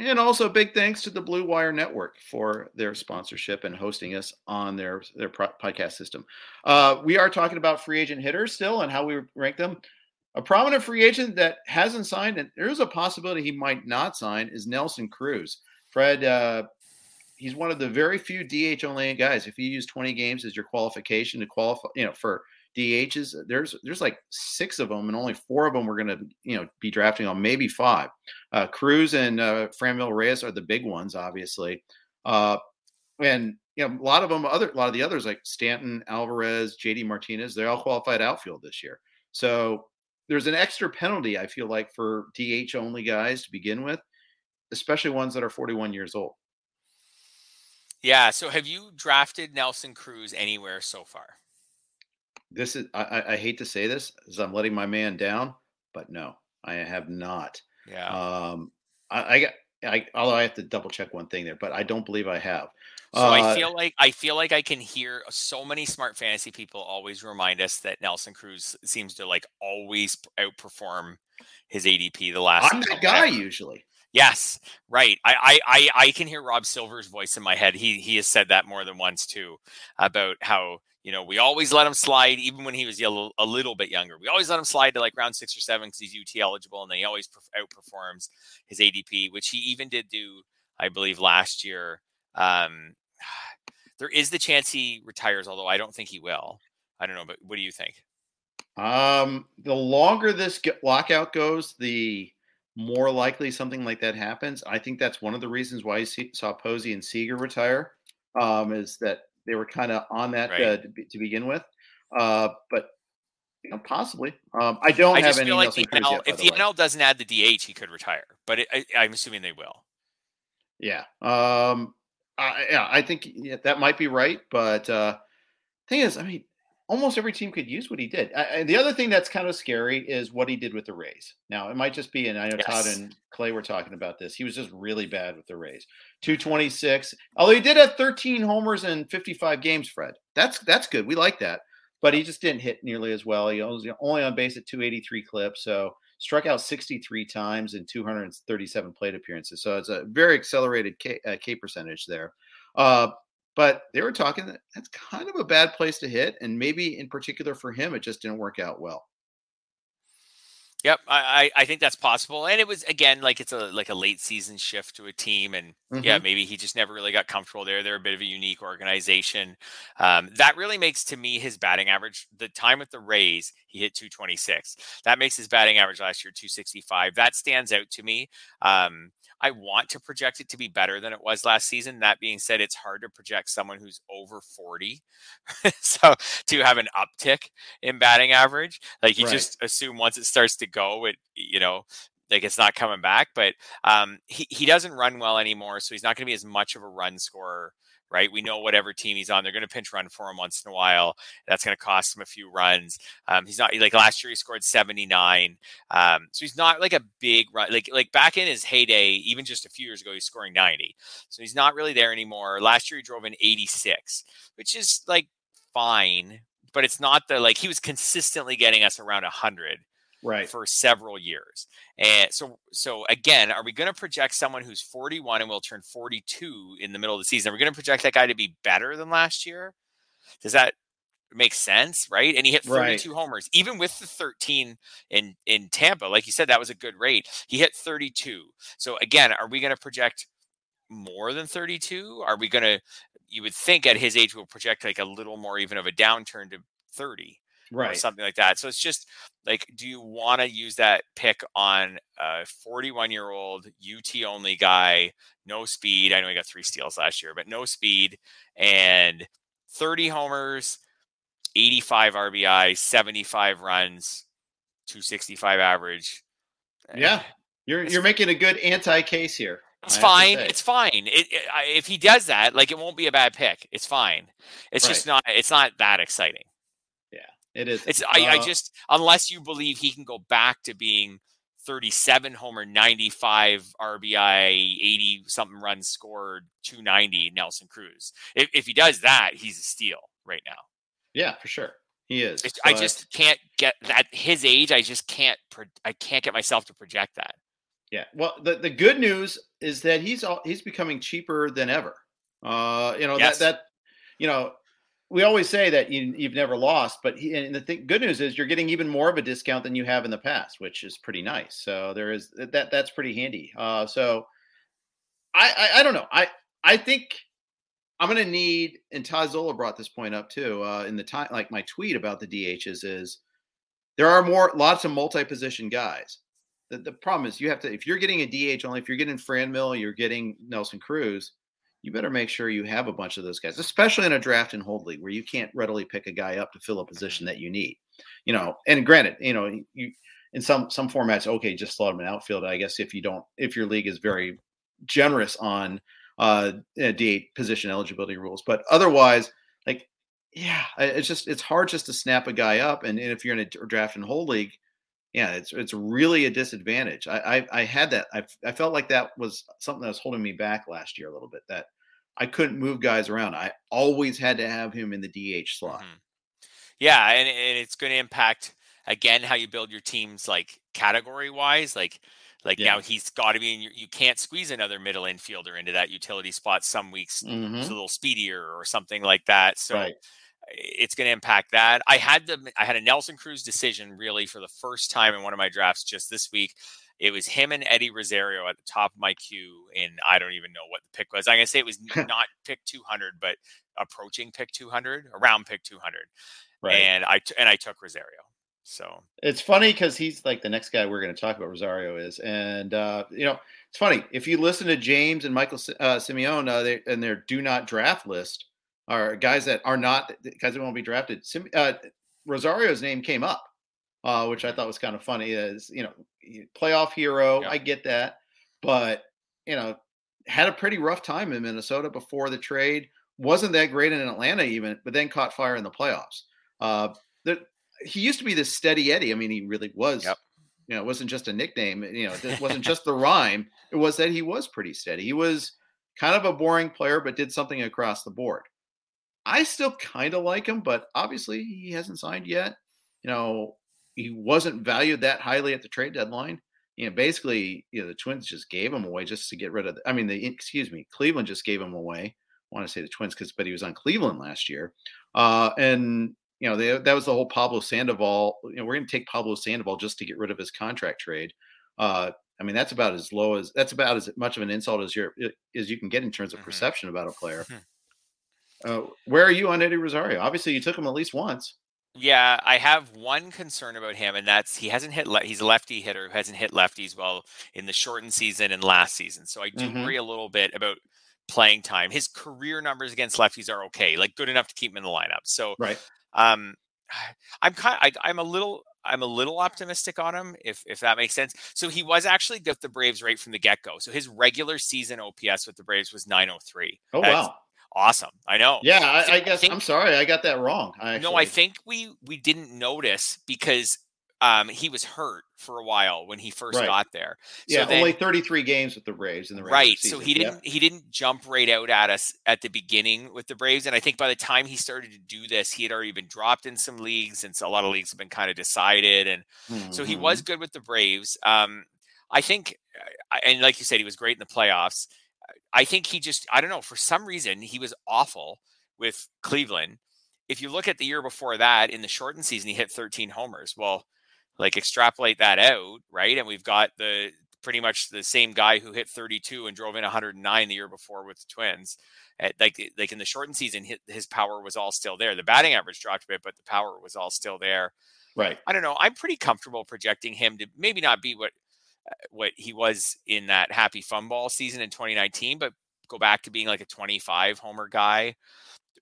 And also, big thanks to the Blue Wire Network for their sponsorship and hosting us on their their podcast system. Uh, we are talking about free agent hitters still and how we rank them. A prominent free agent that hasn't signed, and there's a possibility he might not sign, is Nelson Cruz. Fred, uh, he's one of the very few DH only guys. If you use 20 games as your qualification to qualify, you know, for DHs. There's there's like six of them, and only four of them we're going to you know be drafting on, maybe five. Uh, Cruz and uh, Franmil Reyes are the big ones, obviously, uh, and you know a lot of them, other a lot of the others like Stanton, Alvarez, JD Martinez, they're all qualified outfield this year. So there's an extra penalty I feel like for DH only guys to begin with, especially ones that are 41 years old. Yeah. So have you drafted Nelson Cruz anywhere so far? This is I, I hate to say this as I'm letting my man down, but no, I have not. Yeah. Um, I, I got I although I have to double check one thing there, but I don't believe I have. So uh, I feel like I feel like I can hear so many smart fantasy people always remind us that Nelson Cruz seems to like always outperform his ADP the last. I'm that guy usually. Yes, right. I, I I can hear Rob Silver's voice in my head. He he has said that more than once too about how you know, we always let him slide, even when he was a little, bit younger. We always let him slide to like round six or seven because he's UT eligible, and then he always outperforms his ADP, which he even did do, I believe, last year. Um, there is the chance he retires, although I don't think he will. I don't know, but what do you think? Um, the longer this lockout goes, the more likely something like that happens. I think that's one of the reasons why you saw Posey and Seager retire. Um, is that they were kind of on that right. uh, to, to, begin with. Uh, but You know, possibly. Um, I don't I have any. like the NL, yet, if the the. NL doesn't add the DH, he could retire. But it, I, I'm assuming they will. Yeah. Um. I, yeah, I think yeah, that might be right, but uh, thing is, I mean, almost every team could use what he did. And the other thing that's kind of scary is what he did with the Rays. Now, it might just be, and I know Todd and Clay were talking about this. He was just really bad with the Rays. 226. Although he did have 13 homers in 55 games, Fred. That's that's good. We like that. But he just didn't hit nearly as well. He was only on base at 283 clips. So struck out 63 times in 237 plate appearances. So it's a very accelerated K, uh, K percentage there. Uh, but they were talking that that's kind of a bad place to hit. And maybe in particular for him, it just didn't work out well. Yep, I, I I think that's possible, and it was again like it's a like a late season shift to a team, and yeah, Mhm. maybe he just never really got comfortable there. They're a bit of a unique organization. Um, that really makes to me his batting average. The time with the Rays, he hit 226. That makes his batting average last year 265. That stands out to me. Um, I want to project it to be better than it was last season. That being said, it's hard to project someone who's over 40, so to have an uptick in batting average. Like you Right. just assume once it starts to go, it you know, like it's not coming back. But um, he he doesn't run well anymore, so he's not going to be as much of a run scorer. Right, we know whatever team he's on, they're going to pinch run for him once in a while. That's going to cost him a few runs. Um, he's not like last year he scored 79. Um, so he's not like a big run. Like like back in his heyday, even just a few years ago, he's scoring 90. So he's not really there anymore. Last year he drove in 86, which is like fine, but it's not the like he was consistently getting us around 100 Right. for several years. And so so again, are we going to project someone who's 41 and will turn 42 in the middle of the season? Are we going to project that guy to be better than last year? Does that make sense, right? And he hit Right. 32 homers even with the 13 in in Tampa. Like you said that was a good rate. He hit 32. So again, are we going to project more than 32? Are we going to you would think at his age we'll project like a little more even of a downturn to 30 or Right. something like that. So it's just like, do you want to use that pick on a 41 year old UT only guy, no speed? I know he got three steals last year, but no speed and 30 homers, 85 RBI, 75 runs, 265 average. Yeah. Eh, You're It's- you're making a good anti case here. It's fine. It's fine. If he does that, like it won't be a bad pick. It's fine. It's just not. It's not that exciting. It is. It's I, I Uh, just unless you believe he can go back to being 37 homer, 95 RBI, 80 something runs scored, 290 Nelson Cruz. If, if he does that, he's a steal right now. yeah, for sure. He is. I just can't get that his age. I just can't. I can't get myself to project that. Yeah. Well, the, the good news is that he's all, he's becoming cheaper than ever. Uh, you know Yes. that that you know we always say that you you've never lost, but he, and the thing, good news is you're getting even more of a discount than you have in the past, which is pretty nice. So there is that that's pretty handy. Uh, so I, I I don't know. I I think I'm to need, and Todd Zola brought this point up too uh, in the time, like my tweet about the DHs is there are more lots of multi-position guys. The, the problem is you have to if you're getting a DH only if you're getting Franmil, you're getting Nelson Cruz, you better make sure you have a bunch of those guys, especially in a draft and hold league where you can't readily pick a guy up to fill a position that you need. You know, and granted, you know, you in some some formats, okay, just slot him in outfield. I guess if you don't, if your league is very generous on uh DH position eligibility rules, but otherwise, like, yeah, it's just it's hard just to snap a guy up, and, and if you're in a draft and hold league, yeah, it's it's really a disadvantage. I I, I had that. I I felt like that was something that was holding me back last year a little bit. That I couldn't move guys around. I always had to have him in the DH slot. Mhm. Yeah, and, and it's going to impact again how you build your teams like category wise. Like like Yeah. now he's got to be in your, you can't squeeze another middle infielder into that utility spot. Some weeks Mhm. it's a little speedier or something like that. So Right. It's going to impact that. I had the I had a Nelson Cruz decision really for the first time in one of my drafts just this week. It was him and Eddie Rosario at the top of my queue, and I don't even know what the pick was. I'm gonna say it was not pick 200, but approaching pick 200, around pick 200 Right. and I t- and I took Rosario. So It's funny because he's like the next guy we're going to talk about. Rosario is, and uh, you know, it's funny if you listen to James and Michael uh, Simeone uh, they, and their do not draft list are guys that are not guys that won't be drafted. Sim, uh, Rosario's name came up, uh, which I thought was kind of funny. Is you know, playoff hero, I get that, but you know, had a pretty rough time in Minnesota before the trade. Wasn't that great in Atlanta even, but then caught fire in the playoffs. Uh, that he used to be this steady Eddie. I mean, he really was. Yep. You know, it wasn't just a nickname. You know, it wasn't just the rhyme. It was that he was pretty steady. He was kind of a boring player, but did something across the board. I still kind of like him, but obviously he hasn't signed yet. You know, he wasn't valued that highly at the trade deadline. You know, basically, you know, the Twins just gave him away just to get rid of. The, I mean, the excuse me, Cleveland just gave him away. I want to say the Twins because, but he was on Cleveland last year, uh, and you know, they, that was the whole Pablo Sandoval. You know, we're going to take Pablo Sandoval just to get rid of his contract trade. Uh, I mean, that's about as low as that's about as much of an insult as you as you can get in terms of mm-hmm. perception about a player. Uh, where are you on Eddie Rosario? Obviously, you took him at least once. Yeah, I have one concern about him, and that's he hasn't hit. Le- he's a lefty hitter who hasn't hit lefties well in the shortened season and last season. So I do mm-hmm. worry a little bit about playing time. His career numbers against lefties are okay, like good enough to keep him in the lineup. So right. Um, I'm kind. I, I'm a little. I'm a little optimistic on him, if if that makes sense. So he was actually with the Braves right from the get go. So his regular season OPS with the Braves was 903. Oh That's wow, awesome! I know. Yeah, I, I, I guess I think, I'm sorry, I got that wrong. no, I think we we didn't notice because um, he was hurt for a while when he first right. got there. So yeah, then, only 33 games with the Braves in the right. Season. So he didn't yeah. he didn't jump right out at us at the beginning with the Braves, and I think by the time he started to do this, he had already been dropped in some leagues, and so a lot of leagues have been kind of decided, and mm-hmm. so he was mm-hmm. good with the Braves. Um, I think, and like you said, he was great in the playoffs. I think he just I don't know for some reason he was awful with Cleveland. If you look at the year before that, in the shortened season, he hit 13 homers. Well like extrapolate that out, right? And we've got the pretty much the same guy who hit 32 and drove in 109 the year before with the Twins. At, like eh, like in the shortened season, his, his power was all still there. The batting average dropped a bit, but the power was all still there. Right. I don't know. I'm pretty comfortable projecting him to maybe not be what what he was in that happy fun ball season in 2019, but go back to being like a 25 homer guy.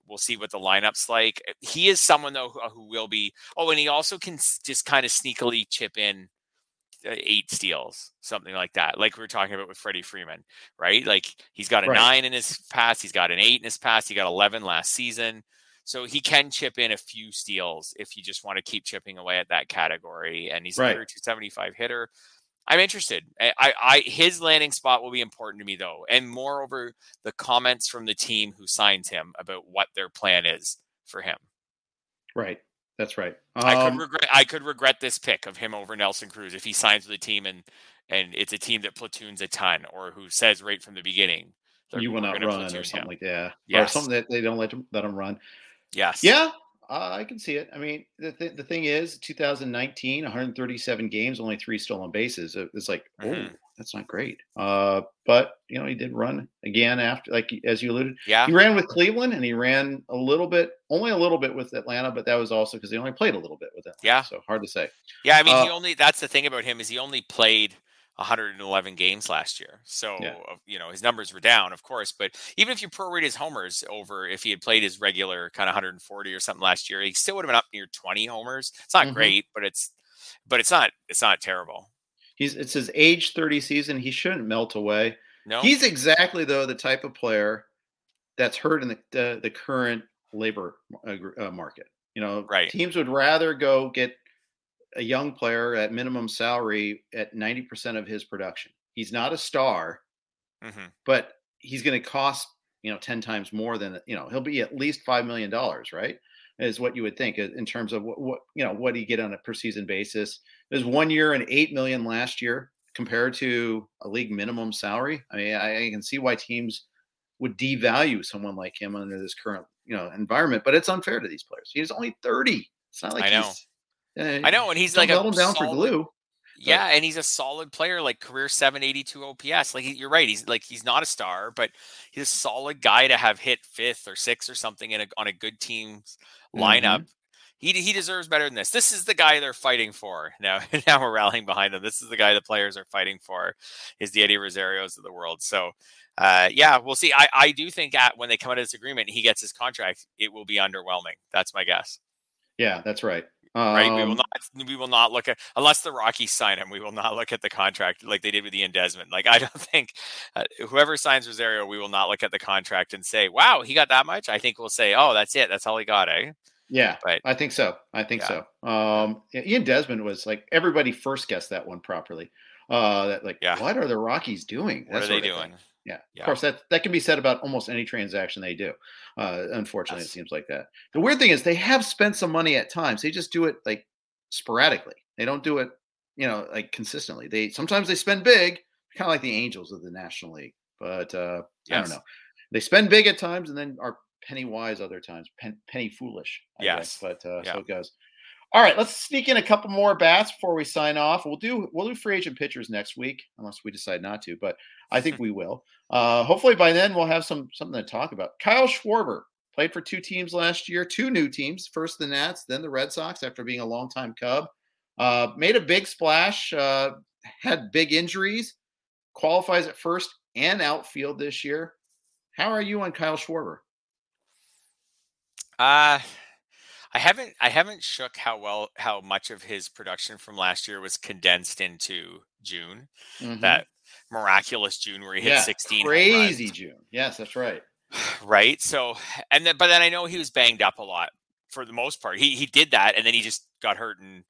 We'll see what the lineup's like. Eh, he is someone though who, who will be. Oh, and he also can just kind of sneakily chip in uh, eight steals, something like that. Like we were talking about with Freddie Freeman, right? Like he's got a right. nine in his past, he's got an eight in his past, he got 11 last season. So he can chip in a few steals if you just want to keep chipping away at that category. And he's right. a 275 hitter. I'm interested. I, I, his landing spot will be important to me though, and moreover, the comments from the team who signs him about what their plan is for him. Right. That's right. Um, I could um regret. I could regret this pick of him over Nelson Cruz if he signs with a team and and it's a team that platoons a ton or who says right from the beginning you will not run or something him. like that, yes. or something that they don't let them, let them run. Yes. Yeah. Uh, I can see it. I mean, the, th- the thing is, 2019, 137 games, only three stolen bases. It's like, mm-hmm. oh, that's not great. Uh, but you know, he did run again after, like as you alluded. Yeah, he ran with Cleveland, and he ran a little bit, only a little bit with Atlanta, but that was also because he only played a little bit with it. Yeah, so hard to say. Yeah, I mean, uh, he only. That's the thing about him is he only played 111 games last year. So, yeah. you know, his numbers were down, of course, but even if you prorate his homers over if he had played his regular kind of 140 or something last year, he still would have been up near 20 homers. It's not mm-hmm. great, but it's but it's not it's not terrible. He's it's his age 30 season. He shouldn't melt away. No. He's exactly though the type of player that's hurt in the the, the current labor uh, uh market. You know, right. teams would rather go get a young player at minimum salary at 90% of his production. He's not a star, mm-hmm. but he's going to cost, you know, 10 times more than, you know, he'll be at least $5 million, right? Is what you would think in terms of what, what you know, what he get on a per season basis. There's one year and 8 million last year compared to a league minimum salary. I mean, I, I can see why teams would devalue someone like him under this current, you know, environment, but it's unfair to these players. He's only 30. It's not like I know. Uh, I know, and he's like a down solid, for glue. Yeah, and he's a solid player, like career 782 OPS. Like you're right, he's like he's not a star, but he's a solid guy to have hit fifth or sixth or something in a, on a good team's lineup. Mm-hmm. He, he deserves better than this. This is the guy they're fighting for. Now now we're rallying behind him. This is the guy the players are fighting for. Is the Eddie Rosarios of the world. So uh, yeah, we'll see. I, I do think at when they come out of this agreement, he gets his contract, it will be underwhelming. That's my guess. Yeah, that's right. Um, right. We will Um, not. We will not look at unless the Rockies sign him. We will not look at the contract like they did with Ian Desmond. Like I don't think uh, whoever signs Rosario, we will not look at the contract and say, "Wow, he got that much." I think we'll say, "Oh, that's it. That's all he got." Eh. Yeah, But- I think so. I think Yeah. so. Um, Ian Desmond was like everybody first guessed that one properly. Uh, that like, Yeah. what are the Rockies doing? What are they doing? Yeah. Yeah. Of course, that that can be said about almost any transaction they do. Uh, unfortunately, Yes. it seems like that. The weird thing is they have spent some money at times. They just do it like sporadically. They don't do it, you know, like consistently. They sometimes they spend big, kind of like the Angels of the National League. But uh, I don't know. They spend big at times and then are penny wise other times, pen, penny foolish. I guess. Yes. But uh, Yeah. so it goes. All right, let's sneak in a couple more bats before we sign off. We'll do we'll do free agent pitchers next week, unless we decide not to, but I think we will. Uh, hopefully by then we'll have some something to talk about. Kyle Schwarber played for two teams last year, two new teams. First the Nats, then the Red Sox after being a longtime Cub. Uh, made a big splash, uh, had big injuries, qualifies at first and outfield this year. How are you on Kyle Schwarber? Uh I haven't I haven't shook how well how much of his production from last year was condensed into June. Mhm. That miraculous June where he hit yeah, 16 home crazy June. Yes, that's right. right? So and then but then I know he was banged up a lot for the most part. He he did that and then he just got hurt and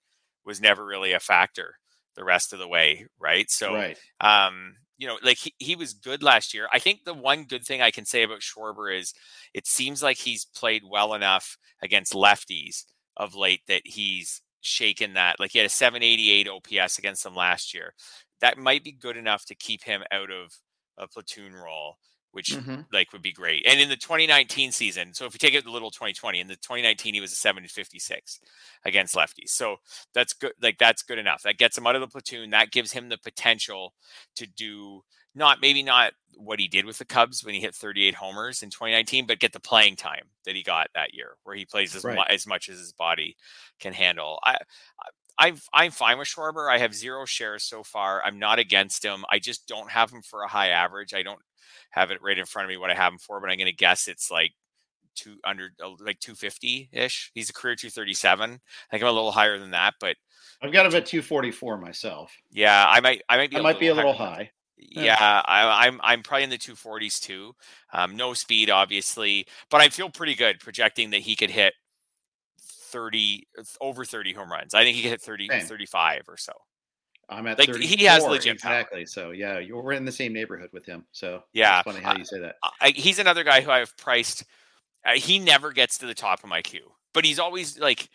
was never really a factor the rest of the way, right? So right. um you know like he, he was good last year i think the one good thing i can say about schwarber is it seems like he's played well enough against lefties of late that he's shaken that like he had a 788 ops against them last year that might be good enough to keep him out of a platoon role which Mhm. like would be great. And in the 2019 season, so if we take it a little 2020, in the 2019 he was a 756 against lefties. So that's good. Like that's good enough. That gets him out of the platoon. That gives him the potential to do not maybe not what he did with the Cubs when he hit 38 homers in 2019, but get the playing time that he got that year, where he plays as, Right. mu- as much as his body can handle. I, I I'm I'm fine with Schwarber. I have zero shares so far. I'm not against him. I just don't have him for a high average. I don't have it right in front of me what I have him for, but I'm going to guess it's like two under uh, like 250 ish. He's a career 237. I think I'm a little higher than that, but I've got him at 244 myself. yeah, I might I might be a might be a little higher high. Yeah, I, I'm I'm probably in the 240s too. Um, no speed, obviously, but I feel pretty good projecting that he could hit 30 over 30 home runs. I think he could hit 30 Same. 35 or so. I'm at Like, 34. he has legit power. exactly. So yeah, you we're in the same neighborhood with him. So Yeah, it's funny how I- you say that. I, he's another guy who I've priced. Uh, he never gets to the top of my queue, but he's always like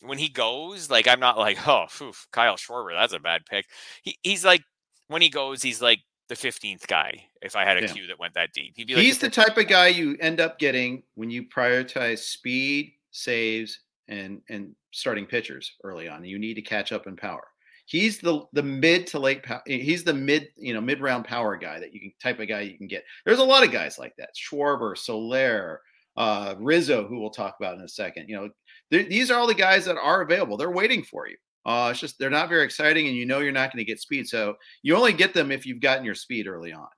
when he goes. Like I'm not like, oh, phew, Kyle Schwarber, that's a bad pick. He, he's like when he goes, he's like the 15th guy. If I had a Yeah. queue that went that deep, he'd be like He's the 15th type of guy you end up getting when you prioritize speed, saves, and and starting pitchers early on. You need to catch up in power. He's the the mid to late power. He's the mid you know mid round power guy that you can type of guy you can get. There's a lot of guys like that. Schwarber, Soler, uh, Rizzo, who we'll talk about in a second. You know, th- these are all the guys that are available. They're waiting for you. Uh, it's just they're not very exciting, and you know you're not going to get speed. So you only get them if you've gotten your speed early on.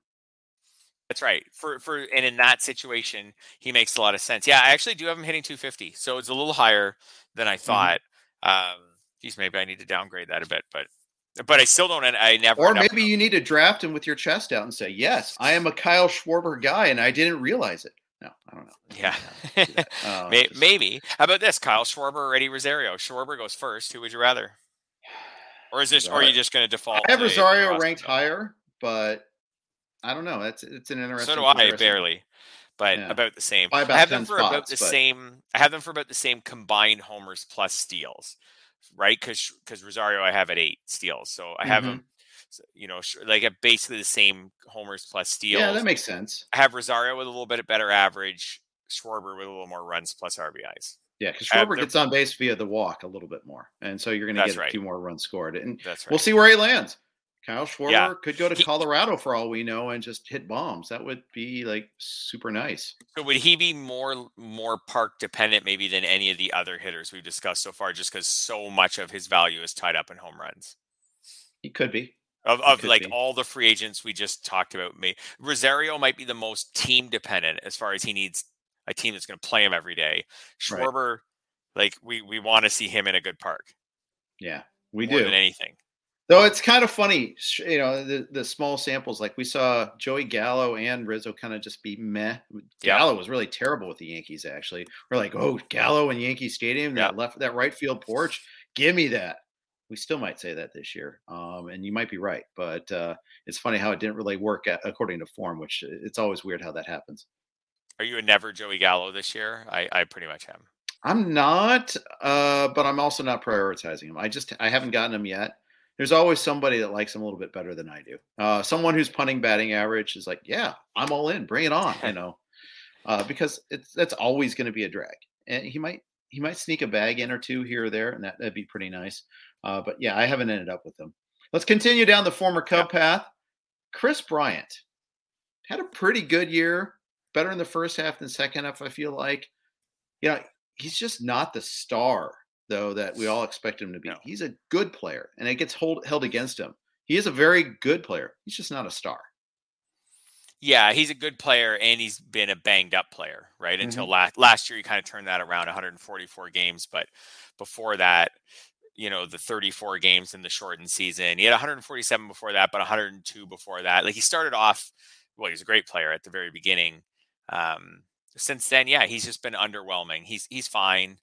That's right. For for and in that situation, he makes a lot of sense. Yeah, I actually do have him hitting 250, so it's a little higher than I thought. Um, geez, maybe I need to downgrade that a bit, but but I still don't. I never. Or maybe you need to draft him with your chest out and say, "Yes, I am a Kyle Schwarber guy, and I didn't realize it." No, I don't know. Yeah. Don't do. Uh, May- just- Maybe. How about this? Kyle Schwarber or Eddie Rosario? Schwarber goes first. Who would you rather? Or is this? Or are you just going to default? I have Rosario ranked higher, but I don't know. That's it's an interesting. So do I barely, but Yeah. about the same. By I have them 10 for about the but- same. I have them for about the same combined homers plus steals, right? Because because Rosario I have at eight steals, so I have Mhm. them. so, You know, like at basically the same homers plus steals. Yeah, that makes sense. I have Rosario with a little bit better average, Schwarber with a little more runs plus RBIs. Yeah, because Schwarber gets on base via the walk a little bit more, and so you're going to get a right. few more runs scored. And That's right. we'll see where he lands. Kyle Schwarber Yeah. could go to He- Colorado for all we know and just hit bombs. That would be like super nice. So would he be more more park dependent maybe than any of the other hitters we've discussed so far, just because so much of his value is tied up in home runs? He could be. Of, of like be. all the free agents we just talked about, me Rosario might be the most team dependent as far as he needs a team that's going to play him every day. Right. Schwarber Like we we want to see him in a good park. Yeah, we more do. than anything. Though it's kind of funny, you know, the, the small samples. Like we saw Joey Gallo and Rizzo kind of just be meh. Gallo was really terrible with the Yankees. Actually, we're like, oh, Gallo in Yankee Stadium, that left, that right field porch, give me that. We still might say that this year, um, and you might be right. But uh, it's funny how it didn't really work at, according to form, which uh, it's always weird how that happens. Are you a never Joey Gallo this year? I, I pretty much am. I'm not, uh, but I'm also not prioritizing him. I just I haven't gotten him yet there's always somebody that likes him a little bit better than I do. Uh, someone who's punting batting average is like, yeah, I'm all in, bring it on, you know, uh, because it's that's always going to be a drag, and he might he might sneak a bag in or two here or there, and that that'd be pretty nice. Uh, but yeah, I haven't ended up with him. Let's continue down the former Cub path. Kris Bryant had a pretty good year, better in the first half than second half. I feel like, yeah, he's just not the star though that we all expect him to be. No. He's a good player, and it gets hold, held against him. He is a very good player. He's just not a star. Yeah, he's a good player, and he's been a banged up player, right? Mm-hmm. Until last last year, he kind of turned that around, 144 games, but before that, you know, the 34 games in the shortened season, he had 147 before that, but 102 before that. Like he started off, well, he's a great player at the very beginning. Um, since then, yeah, he's just been underwhelming. He's he's fine.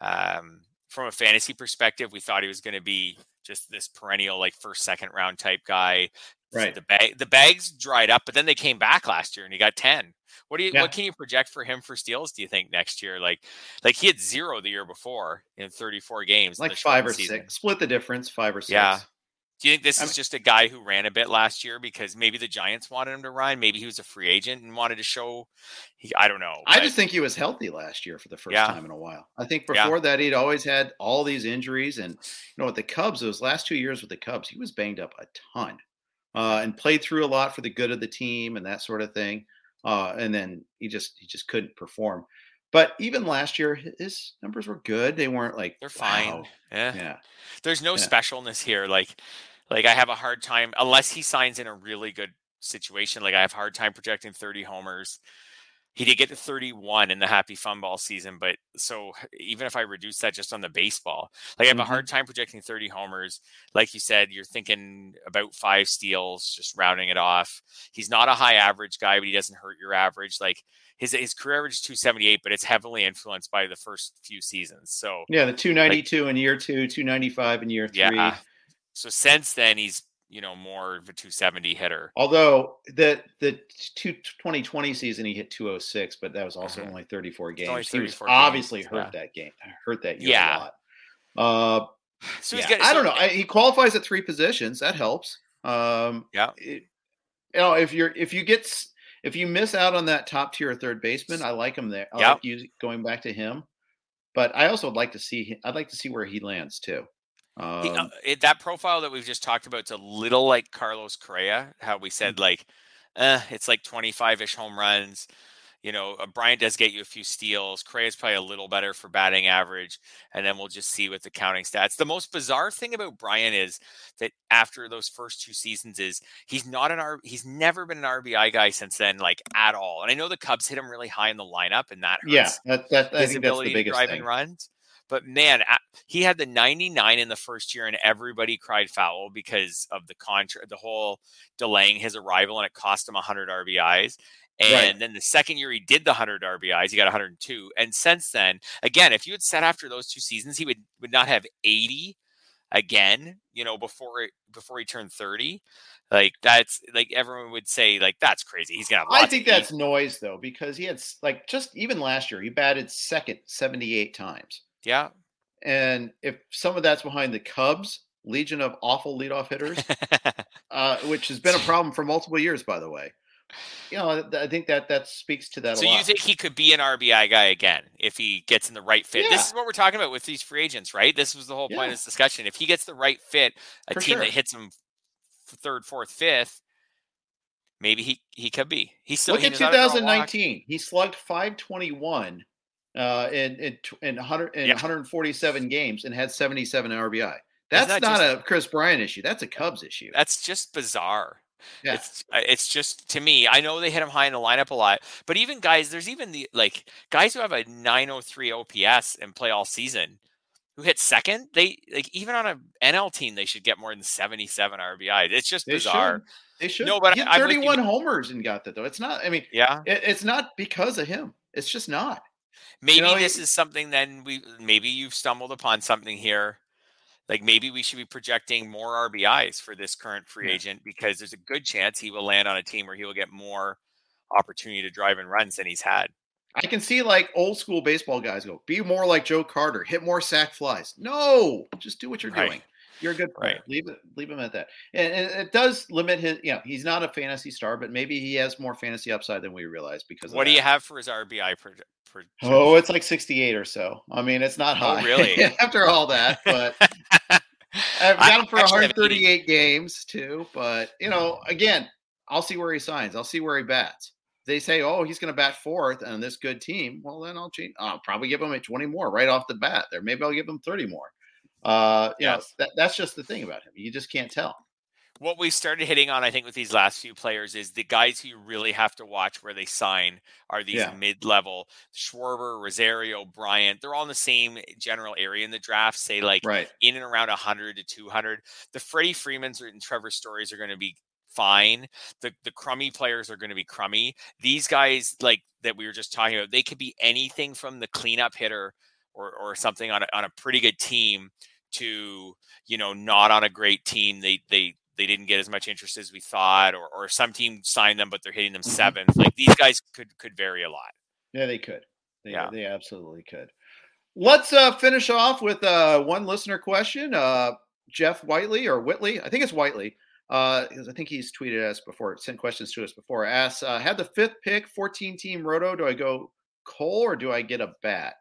Um, from a fantasy perspective, we thought he was going to be just this perennial like first second round type guy. Right. The bag the bags dried up, but then they came back last year and he got 10. What do you yeah. what can you project for him for steals, do you think, next year? Like like he had zero the year before in 34 games. Like five or season. six. Split the difference, five or six. Yeah. Do you think this I is mean, just a guy who ran a bit last year because maybe the Giants wanted him to run? Maybe he was a free agent and wanted to show. He, I don't know. I just think he was healthy last year for the first yeah. time in a while. I think before yeah. that he'd always had all these injuries, and you know with the Cubs, those last two years with the Cubs, he was banged up a ton, uh, and played through a lot for the good of the team and that sort of thing. Uh, and then he just he just couldn't perform. But even last year, his numbers were good. They weren't like they're fine. Wow. Yeah, yeah. There's no yeah. specialness here. Like like I have a hard time unless he signs in a really good situation. Like I have a hard time projecting 30 homers. He did get to 31 in the happy fun ball season, but so even if I reduce that just on the baseball, like I have mm-hmm. a hard time projecting 30 homers. Like you said, you're thinking about five steals, just rounding it off. He's not a high average guy, but he doesn't hurt your average. Like his his career average is 278, but it's heavily influenced by the first few seasons. So yeah, the 292 like, in year two, 295 in year three. Yeah, so since then, he's you know more of a 270 hitter. Although the the two, 2020 season he hit 206, but that was also mm-hmm. only 34 games. Only 34 he was games. obviously hurt yeah. that game, hurt that year yeah. a lot. Uh, so yeah, got, I don't know. I, he qualifies at three positions. That helps. Um, yeah. It, you know, if you're if you get if you miss out on that top tier third baseman, I like him there. I yep. like you going back to him, but I also would like to see. I'd like to see where he lands too. Um, he, uh, it, that profile that we've just talked about, it's a little like Carlos Correa. How we said mm. like, uh, it's like 25 ish home runs. You know, uh, Bryant does get you a few steals. Correa is probably a little better for batting average, and then we'll just see with the counting stats. The most bizarre thing about Bryant is that after those first two seasons, is he's not an R. He's never been an RBI guy since then, like at all. And I know the Cubs hit him really high in the lineup, and that hurts yeah, that, that I his ability to drive in runs. But man, he had the 99 in the first year, and everybody cried foul because of the contract, the whole delaying his arrival, and it cost him 100 RBIs. And right. then the second year he did the 100 RBIs, he got 102. And since then, again, if you had said after those two seasons he would would not have 80 again, you know, before before he turned 30, like that's like everyone would say like that's crazy. He's gonna. I think that's noise though because he had like just even last year he batted second 78 times. Yeah. And if some of that's behind the Cubs, legion of awful leadoff hitters, uh, which has been a problem for multiple years, by the way. You know, I think that that speaks to that. So you think he could be an RBI guy again if he gets in the right fit? Yeah. This is what we're talking about with these free agents, right? This was the whole point yeah. of this discussion. If he gets the right fit, a for team sure. that hits him third, fourth, fifth, maybe he he could be. He's still look at 2019. He slugged 521 uh, in in in, 100, in 147 games and had 77 RBI. That's not, not just, a Kris Bryant issue. That's a Cubs issue. That's just bizarre. Yeah. It's uh, it's just to me. I know they hit him high in the lineup a lot, but even guys, there's even the like guys who have a 903 OPS and play all season who hit second. They like even on a NL team, they should get more than 77 RBI. It's just they bizarre. Should. They should. No, but he had 31 homers and got that though. It's not. I mean, yeah, it, it's not because of him. It's just not. Maybe you know, this is something. Then we maybe you've stumbled upon something here like maybe we should be projecting more RBIs for this current free yeah. agent because there's a good chance he will land on a team where he will get more opportunity to drive and runs than he's had. I can see like old school baseball guys go, be more like Joe Carter, hit more sac flies. No, just do what you're right. doing. You're a good player. Right. Leave it, leave him at that. And, and, it does limit his, you know, he's not a fantasy star, but maybe he has more fantasy upside than we realize because what do you have for his RBI per, Oh, it's like 68 or so. I mean, it's not oh, high. Oh, really? After all that, but I've got him for 138 games too. But you know, mm. again, I'll see where he signs. I'll see where he bats. They say, oh, he's going to bat fourth on this good team. Well, then I'll change. I'll probably give him a 20 more right off the bat. There, maybe I'll give him 30 more. Uh, you yes. know, that, that's just the thing about him. You just can't tell what we started hitting on, I think, with these last few players is the guys who you really have to watch where they sign are these yeah. mid-level Schwarber, Rosario, Bryant. They're all in the same general area in the draft, say like right. in and around 100 to 200. The Freddie Freemans and Trevor Stories are going to be fine. The the crummy players are going to be crummy. These guys, like that we were just talking about, they could be anything from the cleanup hitter or or something on a, on a pretty good team to you know not on a great team. They they they didn't get as much interest as we thought, or, or some team signed them, but they're hitting them mm-hmm. seventh. Like these guys could could vary a lot. Yeah, they could. They, yeah, they absolutely could. Let's uh, finish off with uh, one listener question. Uh, Jeff Whiteley or Whitley, I think it's Whiteley, because uh, I think he's tweeted us before, sent questions to us before. Asks, uh, had the fifth pick, 14 team roto. Do I go Cole or do I get a bat?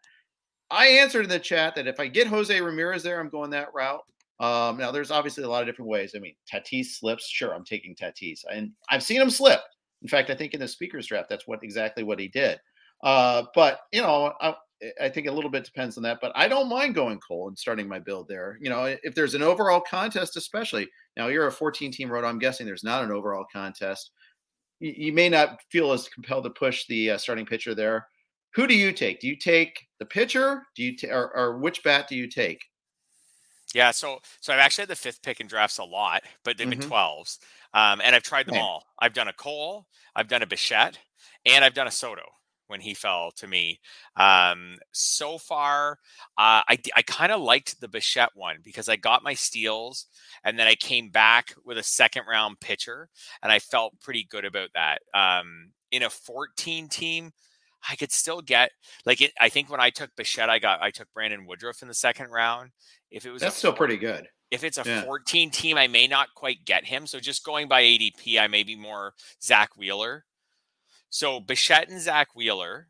I answered in the chat that if I get Jose Ramirez there, I'm going that route. Um, now, there's obviously a lot of different ways. I mean, Tatis slips. Sure, I'm taking Tatis, and I've seen him slip. In fact, I think in the speakers draft, that's what exactly what he did. Uh, but you know, I, I, think a little bit depends on that. But I don't mind going Cole and starting my build there. You know, if there's an overall contest, especially now, you're a 14 team road. I'm guessing there's not an overall contest. You, you may not feel as compelled to push the uh, starting pitcher there. Who do you take? Do you take the pitcher? Do you t- or, or which bat do you take? Yeah, so so I've actually had the fifth pick in drafts a lot, but they've mm-hmm. been 12s. Um, and I've tried them all. I've done a Cole, I've done a Bichette, and I've done a Soto when he fell to me. Um, so far, uh, I, I kind of liked the Bichette one because I got my steals and then I came back with a second round pitcher and I felt pretty good about that. Um, in a 14 team, I could still get like it. I think when I took Bichette, I got I took Brandon Woodruff in the second round. If it was that's still pretty good. If it's a yeah. 14 team, I may not quite get him. So just going by ADP, I may be more Zack Wheeler. So Bichette and Zack Wheeler,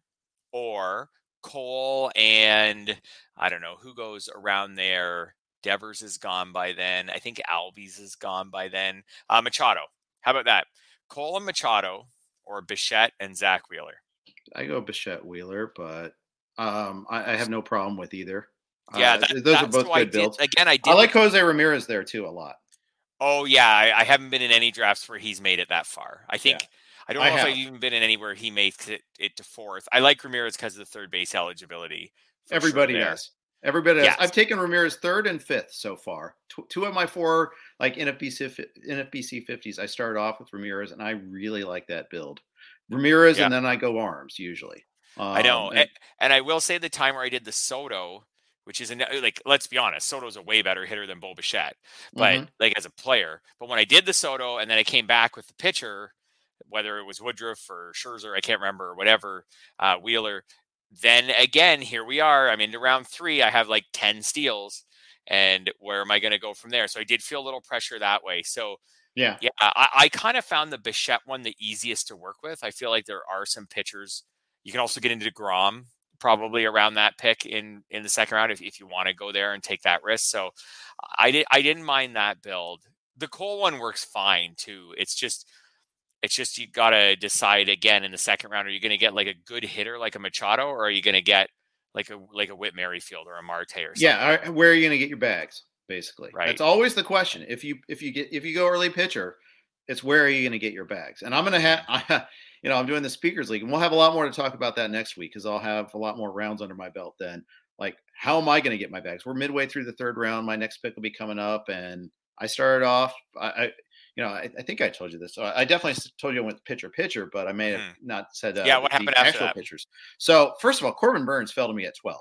or Cole and I don't know who goes around there. Devers is gone by then. I think Albies is gone by then. Uh, Machado. How about that? Cole and Machado, or Bichette and Zack Wheeler. I go Bichette Wheeler, but um, I, I, have no problem with either. Yeah, uh, that, those are both good builds. Again, I did. I like Jose Ramirez there too a lot. Oh yeah, I, I, haven't been in any drafts where he's made it that far. I think yeah, I don't know I if I've even been in anywhere he makes it, it to fourth. I like Ramirez because of the third base eligibility. Everybody sure does. Everybody yes. I've taken Ramirez third and fifth so far. Two, two of my four like NFBC NFBC fifties. I started off with Ramirez, and I really like that build. Ramirez, yeah. and then I go arms usually. Um, I know, and, and, I will say the time where I did the Soto, which is a, like let's be honest, Soto's a way better hitter than Bo Bichette, but mm-hmm. like as a player. But when I did the Soto, and then I came back with the pitcher, whether it was Woodruff or Scherzer, I can't remember, whatever, uh, Wheeler. Then again, here we are. I'm into round three. I have like ten steals, and where am I going to go from there? So I did feel a little pressure that way. So yeah. Yeah. I, I kind of found the Bichette one the easiest to work with. I feel like there are some pitchers. You can also get into Grom probably around that pick in in the second round if, if you want to go there and take that risk. So I did I didn't mind that build. The Cole one works fine too. It's just it's just you gotta decide again in the second round. Are you gonna get like a good hitter like a Machado or are you gonna get like a like a Whit Merrifield or a Marte or something? Yeah, where are you gonna get your bags? Basically. Right. That's always the question. If you if you get if you go early pitcher, it's where are you going to get your bags? And I'm going to have, you know, I'm doing the speakers league, and we'll have a lot more to talk about that next week because I'll have a lot more rounds under my belt then. Like, how am I going to get my bags? We're midway through the third round. My next pick will be coming up, and I started off. I, I you know, I, I, think I told you this. So I definitely told you I went pitcher pitcher, but I may have hmm. not said uh, yeah. What happened after that? pitchers? So first of all, Corbin Burnes fell to me at 12.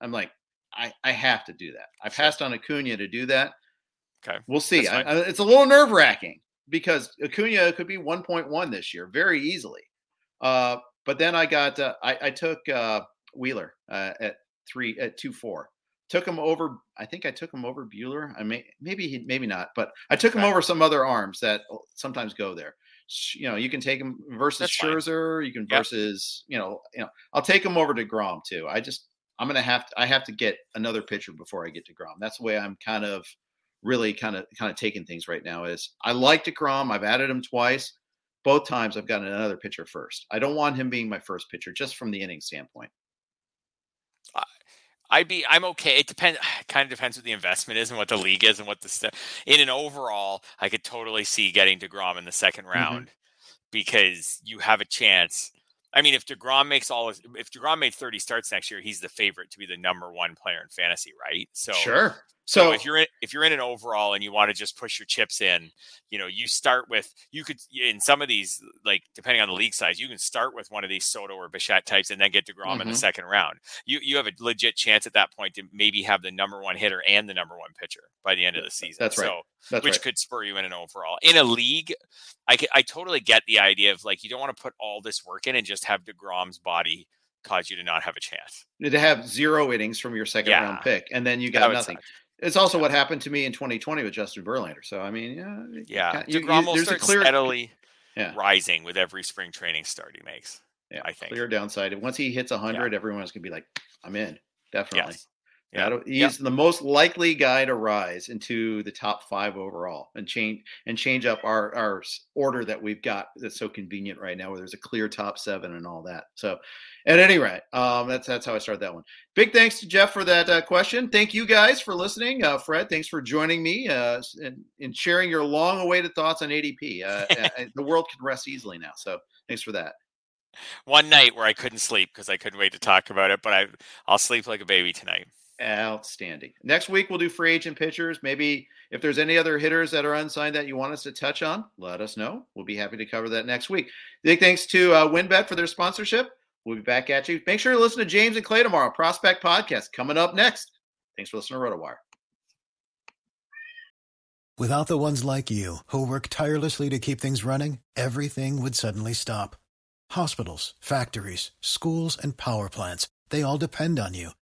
I'm like, I, I have to do that. I passed on Acuna to do that. Okay, we'll see. I, I, it's a little nerve wracking because Acuna could be 1.1 this year very easily. Uh, but then I got uh, I, I, took uh, Wheeler uh, at three at two four. Took him over. I think I took him over Buehler. I may maybe he maybe not, but I took him over some other arms that sometimes go there. You know, you can take him versus That's Scherzer. Fine. You can yep. versus you know you know. I'll take him over to Grom too. I just I'm gonna have to I have to get another pitcher before I get to Grom. That's the way I'm kind of really kind of kind of taking things right now. Is I like Degrom. I've added him twice both times I've gotten another pitcher first. I don't want him being my first pitcher just from the inning standpoint. I'd be I'm okay. It depends kind of depends what the investment is and what the league is and what the stuff in an overall, I could totally see getting to DeGrom in the second mm-hmm. round mm-hmm. because you have a chance. I mean, if DeGrom makes all his, if DeGrom made 30 starts next year, he's the favorite to be the number one player in fantasy, right? So sure. So, so, if you're in if you're in an overall and you want to just push your chips in, you know, you start with you could in some of these like depending on the league size, you can start with one of these Soto or Bichette types and then get Degrom mm-hmm. in the mm-hmm. second round. You you have a legit chance at that point to maybe have the number one hitter and the number one pitcher by the end of the season. That's right. So, That's which right. could spur you in an overall. In a league, I I totally get the idea of like you don't want to put all this work in and just have Degrom's body cause you to not have a chance. To have zero innings from your second yeah. round pick, and then you got nothing. Suck. It's also what happened to me in 2020 with Justin Verlander. So I mean, yeah, yeah, you, you, will start clear, steadily yeah. rising with every spring training start he makes. Yeah, I think clear downside. Once he hits 100, yeah. everyone's gonna be like, "I'm in." Definitely. Yes. Yeah, he's yep. the most likely guy to rise into the top five overall and change and change up our our order that we've got that's so convenient right now, where there's a clear top seven and all that. So, at any rate, um, that's that's how I started that one. Big thanks to Jeff for that uh, question. Thank you guys for listening. Uh, Fred, thanks for joining me uh, and, and sharing your long-awaited thoughts on ADP. Uh, the world can rest easily now, so thanks for that one night where I couldn't sleep because I couldn't wait to talk about it, but I I'll sleep like a baby tonight. Outstanding. Next week, we'll do free agent pitchers. Maybe if there's any other hitters that are unsigned that you want us to touch on, let us know. We'll be happy to cover that next week. Big thanks to uh, WynnBET for their sponsorship. We'll be back at you. Make sure to listen to James and Clay tomorrow. Prospect Podcast coming up next. Thanks for listening to RotoWire. Without the ones like you who work tirelessly to keep things running, everything would suddenly stop. Hospitals, factories, schools, and power plants, they all depend on you.